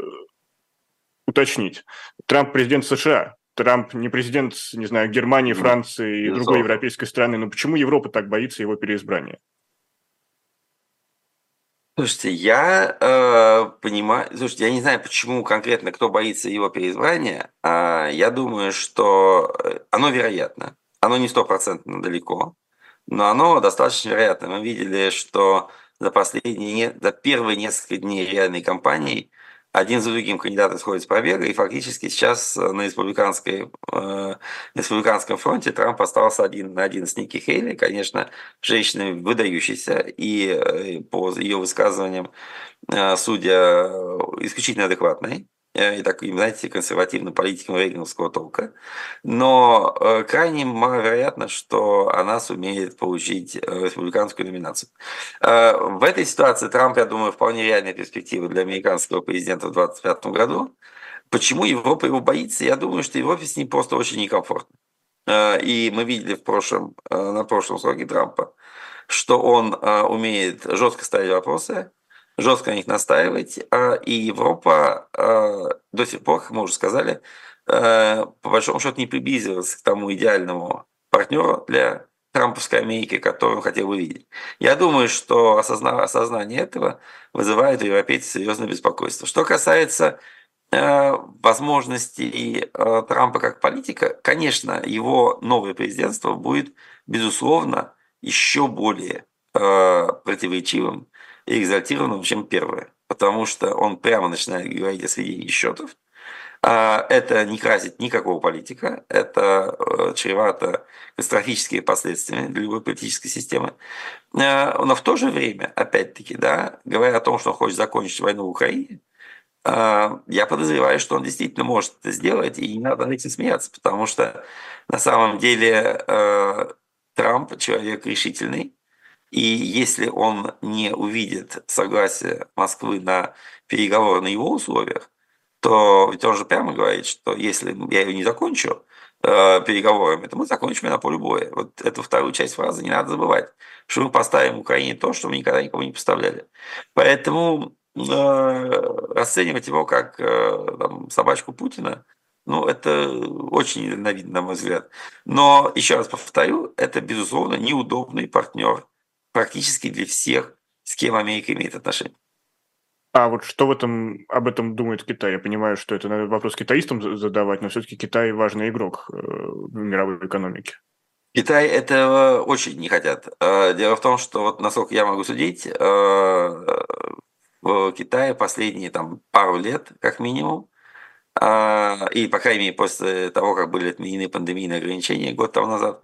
уточнить. Трамп президент США, Трамп не президент, не знаю, Германии, Франции и другой европейской страны. Но почему Европа так боится его переизбрания? Слушайте, я э, понимаю, слушайте, я не знаю, почему конкретно кто боится его переизбрания. А я думаю, что э, оно вероятно. Оно не стопроцентно далеко, но оно достаточно вероятно. Мы видели, что за последние, за первые несколько дней реальной кампании один за другим кандидаты сходят с пробега, и фактически сейчас э, на, республиканской, э, на республиканском фронте Трамп остался один на один с Ники Хейли, конечно, женщина выдающейся, и э, по ее высказываниям, э, судя, исключительно адекватной. Э, и таким, знаете, консервативным политиком рейгановского толка. Но э, крайне маловероятно, что она сумеет получить э, республиканскую номинацию. В этой ситуации Трамп, я думаю, вполне реальная перспектива для американского президента в 2025 году. Почему Европа его боится? Я думаю, что Европе с ним просто очень некомфортно. И мы видели в прошлом, на прошлом сроке Трампа, что он умеет жестко ставить вопросы, жестко на них настаивать. А, и Европа а, до сих пор, мы уже сказали, а, по большому счету не приблизилась к тому идеальному партнеру для Трамповской Америки, которую хотел бы видеть. Я думаю, что осознание этого вызывает у европейцев серьезное беспокойство. Что касается возможностей Трампа как политика, конечно, его новое президентство будет, безусловно, еще более противоречивым, и экзальтированным, чем первое. Потому что он прямо начинает говорить о сведении счетов. А это не красит никакого политика, это э, чревато катастрофическими последствиями для любой политической системы. А, но в то же время, опять-таки, да, говоря о том, что он хочет закончить войну в Украине, а, я подозреваю, что он действительно может это сделать, и не надо над этим смеяться, потому что на самом деле э, Трамп человек решительный, и если он не увидит согласия Москвы на переговоры на его условиях, то ведь он же прямо говорит, что если я ее не закончу э, переговорами, то мы закончим на поле боя. Вот эту вторую часть фразы не надо забывать, что мы поставим Украине то, что мы никогда никому не поставляли. Поэтому э, расценивать его как э, там, собачку Путина, ну, это очень недальновидно, на мой взгляд. Но, еще раз повторю, это, безусловно, неудобный партнер практически для всех, с кем Америка имеет отношение. А вот что в этом, об этом думает Китай? Я понимаю, что это надо вопрос китаистам задавать, но все-таки Китай важный игрок э, в мировой экономике. Китай этого очень не хотят. Э, дело в том, что вот насколько я могу судить, э, в Китае последние там пару лет, как минимум, и, по крайней мере, после того, как были отменены пандемийные ограничения год тому назад,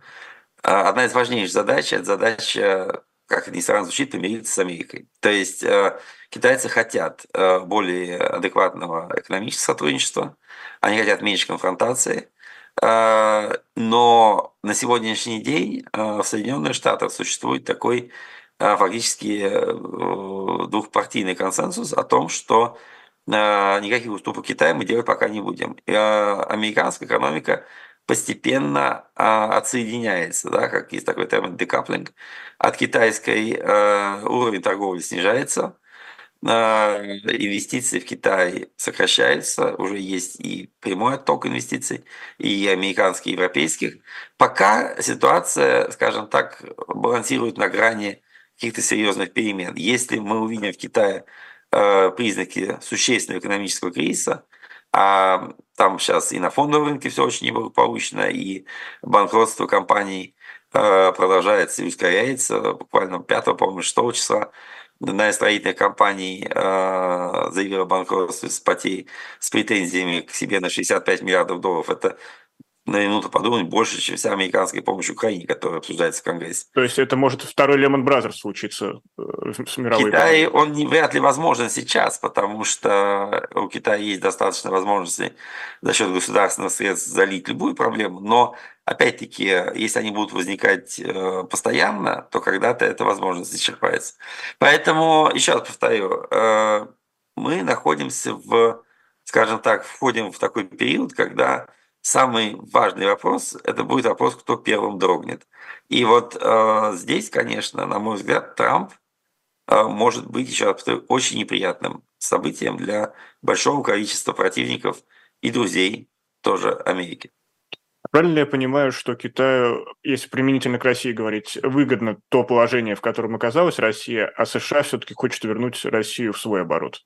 одна из важнейших задач – это задача как ни странно звучит, помириться с Америкой. То есть э, китайцы хотят э, более адекватного экономического сотрудничества, они хотят меньше конфронтации, э, но на сегодняшний день в Соединенных Штатах существует такой фактически двухпартийный консенсус о том, что никаких уступок Китаю мы делать пока не будем. Американская экономика постепенно а, отсоединяется, да, как есть такой термин декаплинг, от китайской а, уровень торговли снижается, а, инвестиции в Китай сокращаются, уже есть и прямой отток инвестиций, и американских, и европейских. Пока ситуация, скажем так, балансирует на грани каких-то серьезных перемен. Если мы увидим в Китае а, признаки существенного экономического кризиса, а там сейчас и на фондовом рынке все очень неблагополучно, и банкротство компаний э, продолжается и ускоряется. Буквально 5, по-моему, 6 числа одна из строительных компаний э, заявила банкротство с, потей, с претензиями к себе на 65 миллиардов долларов. Это на минуту подумать больше, чем вся американская помощь Украине, которая обсуждается в Конгрессе. То есть это может второй Lehman Brothers случиться э, с мировой Китай, он не, вряд ли возможен сейчас, потому что у Китая есть достаточно возможностей за счет государственных средств залить любую проблему, но опять-таки, если они будут возникать э, постоянно, то когда-то эта возможность исчерпается. Поэтому, еще раз повторю, э, мы находимся в, скажем так, входим в такой период, когда самый важный вопрос – это будет вопрос, кто первым дрогнет. И вот э, здесь, конечно, на мой взгляд, Трамп э, может быть еще очень неприятным событием для большого количества противников и друзей тоже Америки. Правильно я понимаю, что Китаю, если применительно к России говорить, выгодно то положение, в котором оказалась Россия, а США все-таки хочет вернуть Россию в свой оборот?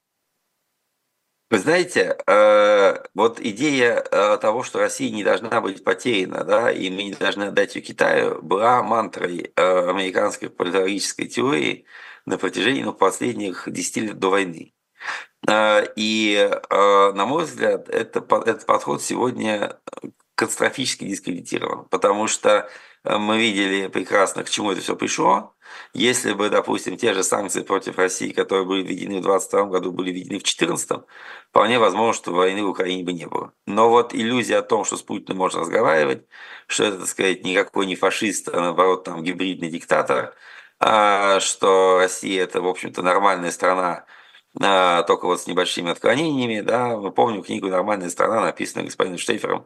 Вы знаете, э, вот идея э, того, что Россия не должна быть потеряна, да, и мы не должны отдать ее Китаю, была мантрой э, американской политологической теории на протяжении ну, последних 10 лет до войны. И, на мой взгляд, это, этот подход сегодня катастрофически дискредитирован, потому что мы видели прекрасно, к чему это все пришло. Если бы, допустим, те же санкции против России, которые были введены в 2022 году, были введены в 2014, вполне возможно, что войны в Украине бы не было. Но вот иллюзия о том, что с Путиным можно разговаривать, что это, так сказать, никакой не фашист, а наоборот, там, гибридный диктатор, а, что Россия – это, в общем-то, нормальная страна, а, только вот с небольшими отклонениями. Да. Мы помним книгу «Нормальная страна», написанную господином Штейфером,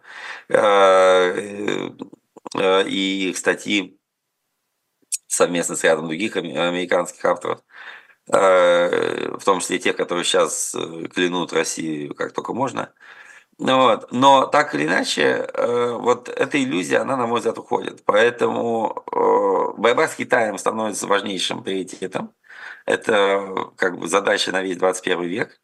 э, и статьи совместно с рядом других американских авторов, э, в том числе тех, которые сейчас э, клянут Россию как только можно. Вот. Но так или иначе, вот эта иллюзия, она, на мой взгляд, уходит. Поэтому борьба с Китаем становится важнейшим приоритетом. Это как бы задача на весь 21 век.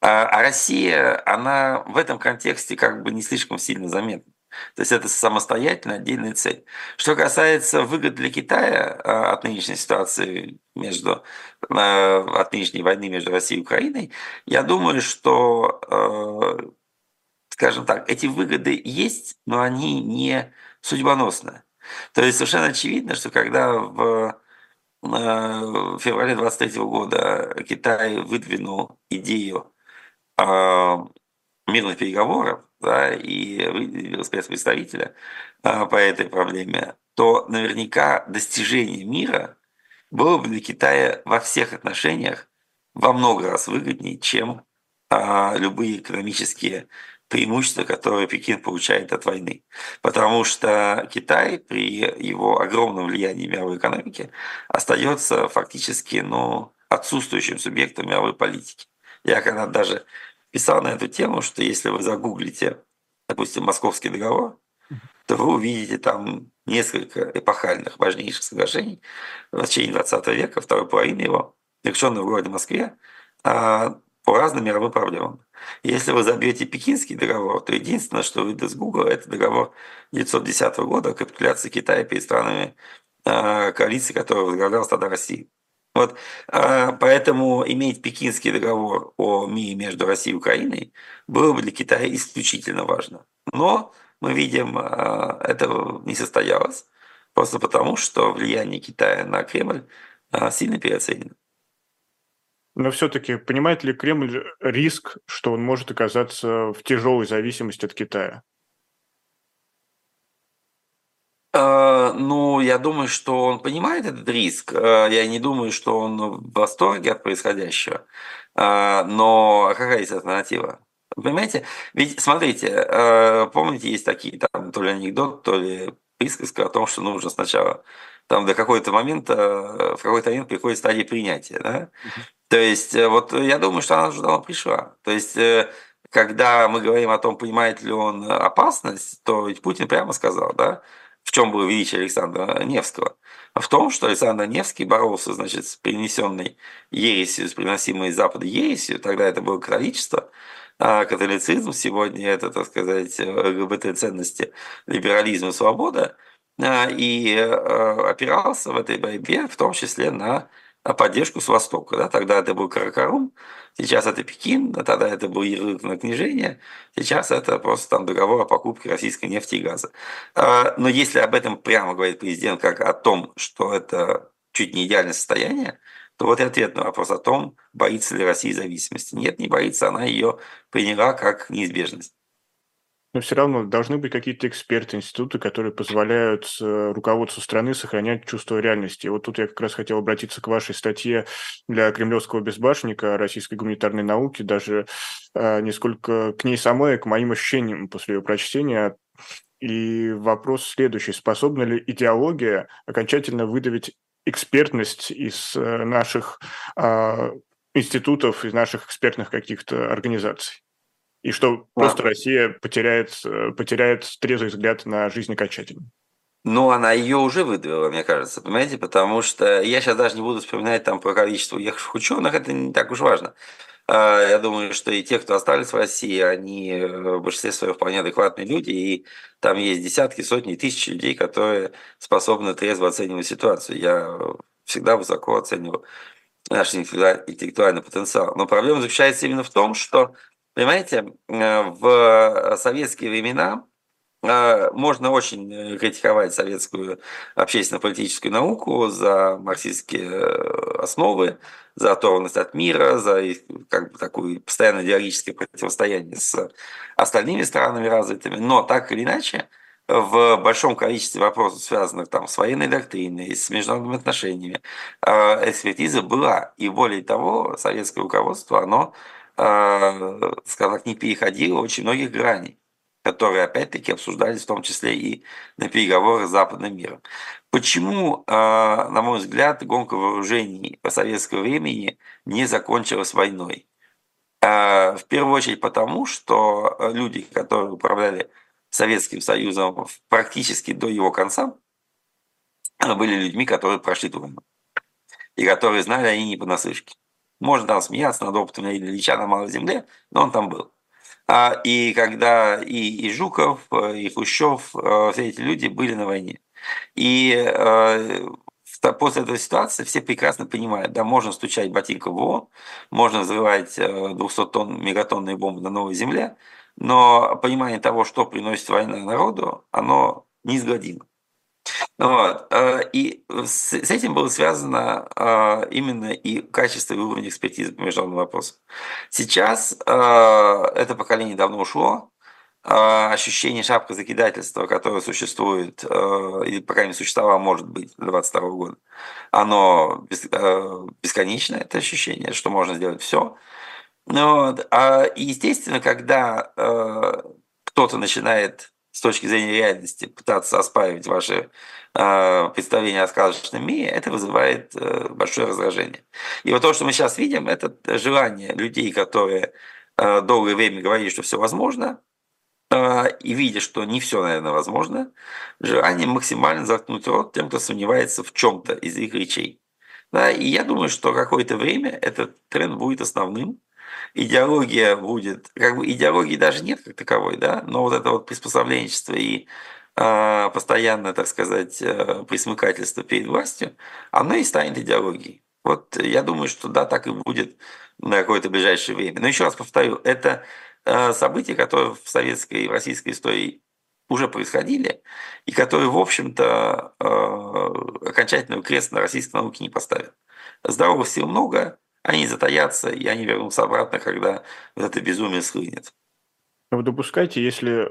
А, а Россия, она в этом контексте как бы не слишком сильно заметна. То есть это самостоятельно отдельная цель. Что касается выгод для Китая а, от нынешней ситуации между а, от нынешней войны между Россией и Украиной, я думаю, что, а, скажем так, эти выгоды есть, но они не судьбоносны. То есть совершенно очевидно, что когда в феврале 23 года Китай выдвинул идею мирных переговоров, да, и выделил спецпредставителя а, по этой проблеме, то наверняка достижение мира было бы для Китая во всех отношениях во много раз выгоднее, чем а, любые экономические преимущества, которые Пекин получает от войны. Потому что Китай при его огромном влиянии мировой экономике остается фактически ну, отсутствующим субъектом мировой политики. Я когда даже писал на эту тему, что если вы загуглите, допустим, Московский договор, то вы увидите там несколько эпохальных, важнейших соглашений в течение 20 века, второй половины его, заключенных в городе Москве, а, по разным мировым проблемам. Если вы забьете Пекинский договор, то единственное, что выйдет с Google, это договор 1910 года о капитуляции Китая перед странами а, коалиции, которая возглавляла тогда Россия. Вот, а, поэтому иметь Пекинский договор о мире между Россией и Украиной было бы для Китая исключительно важно. Но мы видим, а, этого не состоялось, просто потому, что влияние Китая на Кремль а, сильно переоценено. Но все-таки понимает ли Кремль риск, что он может оказаться в тяжелой зависимости от Китая? Э, ну, я думаю, что он понимает этот риск. Э, я не думаю, что он в восторге от происходящего. Э, но какая есть альтернатива? Понимаете? Ведь, смотрите, помните, есть такие там то ли анекдот, то ли присказка о том, что нужно сначала там до какого-то момента, в какой-то момент приходит стадия принятия. Да? То есть, вот я думаю, что она давно пришла. То есть, когда мы говорим о том, понимает ли он опасность, то ведь Путин прямо сказал, да, в чем было величие Александра Невского? В том, что Александр Невский боролся значит, с принесенной ересью, с приносимой из Запада ересью, тогда это было католичество, а католицизм, сегодня это, так сказать, ЛГБТ-ценности, либерализм и свобода, а, и а, опирался в этой борьбе в том числе на поддержку с Востока. Да? Тогда это был Каракарум, сейчас это Пекин, а тогда это был ярлык на книжение, сейчас это просто там договор о покупке российской нефти и газа. А, но если об этом прямо говорит президент, как о том, что это чуть не идеальное состояние, то вот и ответ на вопрос о том, боится ли Россия зависимости. Нет, не боится, она ее приняла как неизбежность. Но все равно должны быть какие-то эксперты, институты, которые позволяют э, руководству страны сохранять чувство реальности. И вот тут я как раз хотел обратиться к вашей статье для кремлевского безбашенника российской гуманитарной науки, даже э, не сколько к ней самой, к моим ощущениям после ее прочтения. И вопрос следующий. Способна ли идеология окончательно выдавить экспертность из э, наших э, институтов, из наших экспертных каких-то организаций? И что да. просто Россия потеряет, э, потеряет трезвый взгляд на жизнь окончательно. Ну, она ее уже выдавила, мне кажется, понимаете, потому что я сейчас даже не буду вспоминать там про количество уехавших ученых, это не так уж важно. А, я думаю, что и те, кто остались в России, они э, в большинстве своем вполне адекватные люди, и там есть десятки, сотни, тысячи людей, которые способны трезво оценивать ситуацию. Я всегда высоко оцениваю наш интеллектуальный потенциал. Но проблема заключается именно в том, что Понимаете, э, в советские времена э, можно очень э, критиковать советскую общественно-политическую науку за марксистские основы, за оторванность от мира, за как бы, такое постоянное идеологическое противостояние с остальными странами развитыми. Но так или иначе, в большом количестве вопросов, связанных там, с военной доктриной, с международными отношениями, экспертиза была. И более того, советское руководство, оно скажем так, не переходила очень многих граней, которые опять-таки обсуждались в том числе и на переговорах с западным миром. Почему, э, на мой взгляд, гонка вооружений по советского времени не закончилась войной? Э, в первую очередь потому, что люди, которые управляли Советским Союзом практически до его конца, были людьми, которые прошли войну. И которые знали они не понаслышке. Можно там смеяться над опытом Ильича на Малой Земле, но он там был. А, и когда и, и Жуков, и Хрущев, э, все эти люди были на войне. И э, после этой ситуации все прекрасно понимают, да, можно стучать ботинком в ООН, можно взрывать 200 э, тонн мегатонные бомбы на новой земле, но понимание того, что приносит война народу, оно неизгладимо. Вот. Э, и с этим было связано э, именно и качество и уровень экспертизы по международным вопросам. Сейчас э, это поколение давно ушло, ощущение шапка закидательства, которое существует, или по крайней мере существовало, может быть, до 22 года, оно бесконечно, это ощущение, что можно сделать все. Вот. И естественно, когда кто-то начинает с точки зрения реальности пытаться оспаривать ваши э, представления о сказочном мире, это вызывает э, большое раздражение. И вот то, что мы сейчас видим, это желание людей, которые э, долгое время говорили, что все возможно, э, и видя, что не все, наверное, возможно, желание максимально заткнуть рот тем, кто сомневается в чем-то из их речей. Да, и я думаю, что какое-то время этот тренд будет основным, идеология будет, как бы идеологии даже нет как таковой, да, но вот это вот приспособленчество и э, постоянное, так сказать, э, присмыкательство перед властью, оно и станет идеологией. Вот я думаю, что да, так и будет на какое-то ближайшее время. Но еще раз повторю, это э, события, которые в советской и российской истории уже происходили, и которые, в общем-то, э, окончательного крест на российской науке не поставят. Здоровых сил много, они затаятся, и они вернутся обратно, когда вот это безумие схлынет. Вы допускаете, если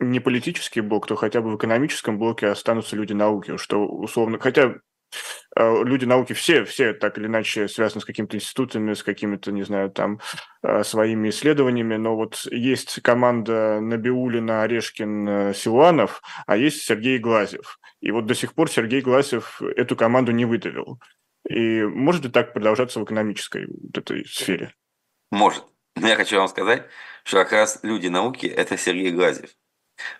не политический блок, то хотя бы в экономическом блоке останутся люди науки, что условно, хотя э, люди науки все, все так или иначе связаны с какими-то институтами, с какими-то, не знаю, там, э, своими исследованиями, но вот есть команда Набиулина, Орешкин, э, Силуанов, а есть Сергей Глазев. И вот до сих пор Сергей Глазев эту команду не выдавил. И может ли так продолжаться в экономической вот этой сфере? Может. Но я хочу вам сказать, что как раз люди науки – это Сергей Глазьев.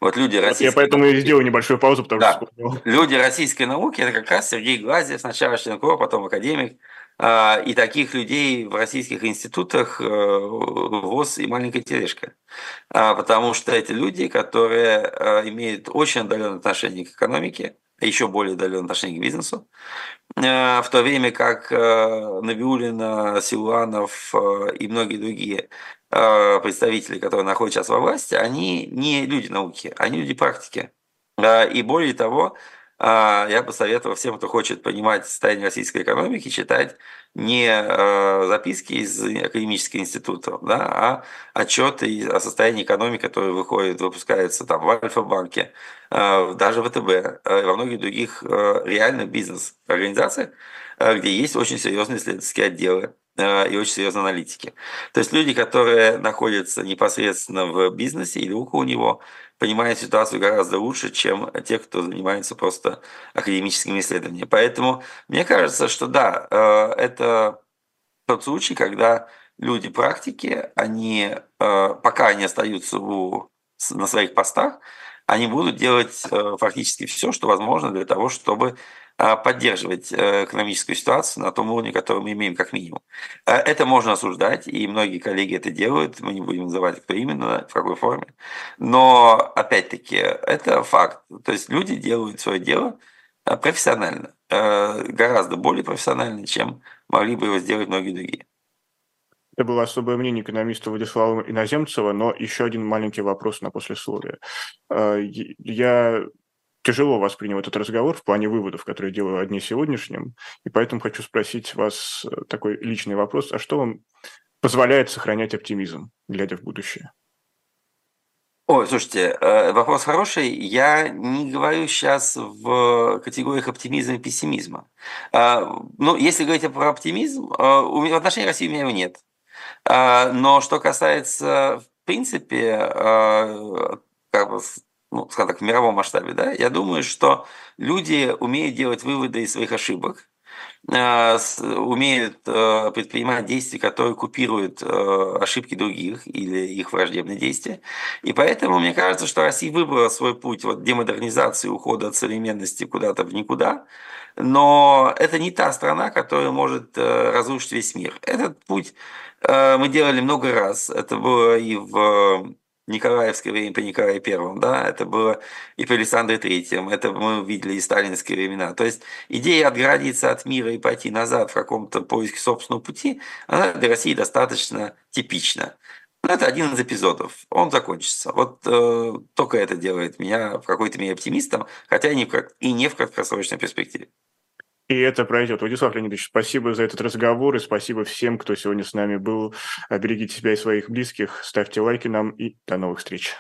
Вот люди российской Я поэтому науки, и сделаю небольшую паузу, потому да, что люди российской науки – это как раз Сергей Глазьев, сначала член КОР, потом академик. А, и таких людей в российских институтах э, ВОЗ и маленькая тележка. А, потому что эти люди, которые э, имеют очень отдаленное отношение к экономике, еще более отдаленное отношение к бизнесу, в то время как э, Набиулина, Силуанов э, и многие другие представители, которые находятся сейчас во власти, они не люди науки, они люди практики. И более того, я бы советовал всем, кто хочет понимать состояние российской экономики, читать не э, записки из академических институтов, да, а отчеты о состоянии экономики, которые выходят, выпускаются там в Альфа-банке, э, даже в ВТБ, э, во многих других реальных бизнес-организациях, где есть очень серьезные исследовательские отделы и очень серьезные аналитики. То есть люди, которые находятся непосредственно в бизнесе или около него, понимает ситуацию гораздо лучше, чем те, кто занимается просто академическими исследованиями. Поэтому мне кажется, что да, э, это тот случай, когда люди практики, они, э, пока они остаются у, на своих постах, они будут делать э, фактически все, что возможно для того, чтобы поддерживать э, экономическую ситуацию на том уровне, который мы имеем как минимум. Э, это можно осуждать, и многие коллеги это делают, мы не будем называть, кто именно, в какой форме. Но, опять-таки, это факт. То есть люди делают свое дело э, профессионально, гораздо более профессионально, чем могли бы его сделать многие другие. Это было особое мнение экономиста Владислава Иноземцева, но еще один маленький вопрос на послесловие. Я тяжело воспринял этот разговор в плане выводов, которые делаю о дне сегодняшнем, и поэтому хочу спросить вас э, такой личный вопрос. А что вам позволяет сохранять оптимизм, глядя в будущее? Ой, слушайте, э, вопрос хороший. Я не говорю сейчас в категориях оптимизма и пессимизма. А, ну, если говорить про оптимизм, э, в отношении России у меня его нет. Но что касается, в принципе, как бы ну, скажем так, в мировом масштабе, да, я думаю, что люди умеют делать выводы из своих ошибок, э, умеют э, предпринимать действия, которые купируют э, ошибки других или их враждебные действия. И поэтому мне кажется, что Россия выбрала свой путь вот, демодернизации, ухода от современности куда-то в никуда. Но это не та страна, которая может разрушить весь мир. Этот путь мы делали много раз. Это было и в Николаевское время при Николае Первом, да, это было и при Александре Третьем, это мы видели и сталинские времена. То есть идея отгородиться от мира и пойти назад в каком-то поиске собственного пути, она для России достаточно типична. Но это один из эпизодов, он закончится. Вот э, только это делает меня в какой-то мере оптимистом, хотя и не в, и не в краткосрочной перспективе. И это пройдет. Владислав Леонидович, спасибо за этот разговор и спасибо всем, кто сегодня с нами был. Берегите себя и своих близких, ставьте лайки нам и до новых встреч.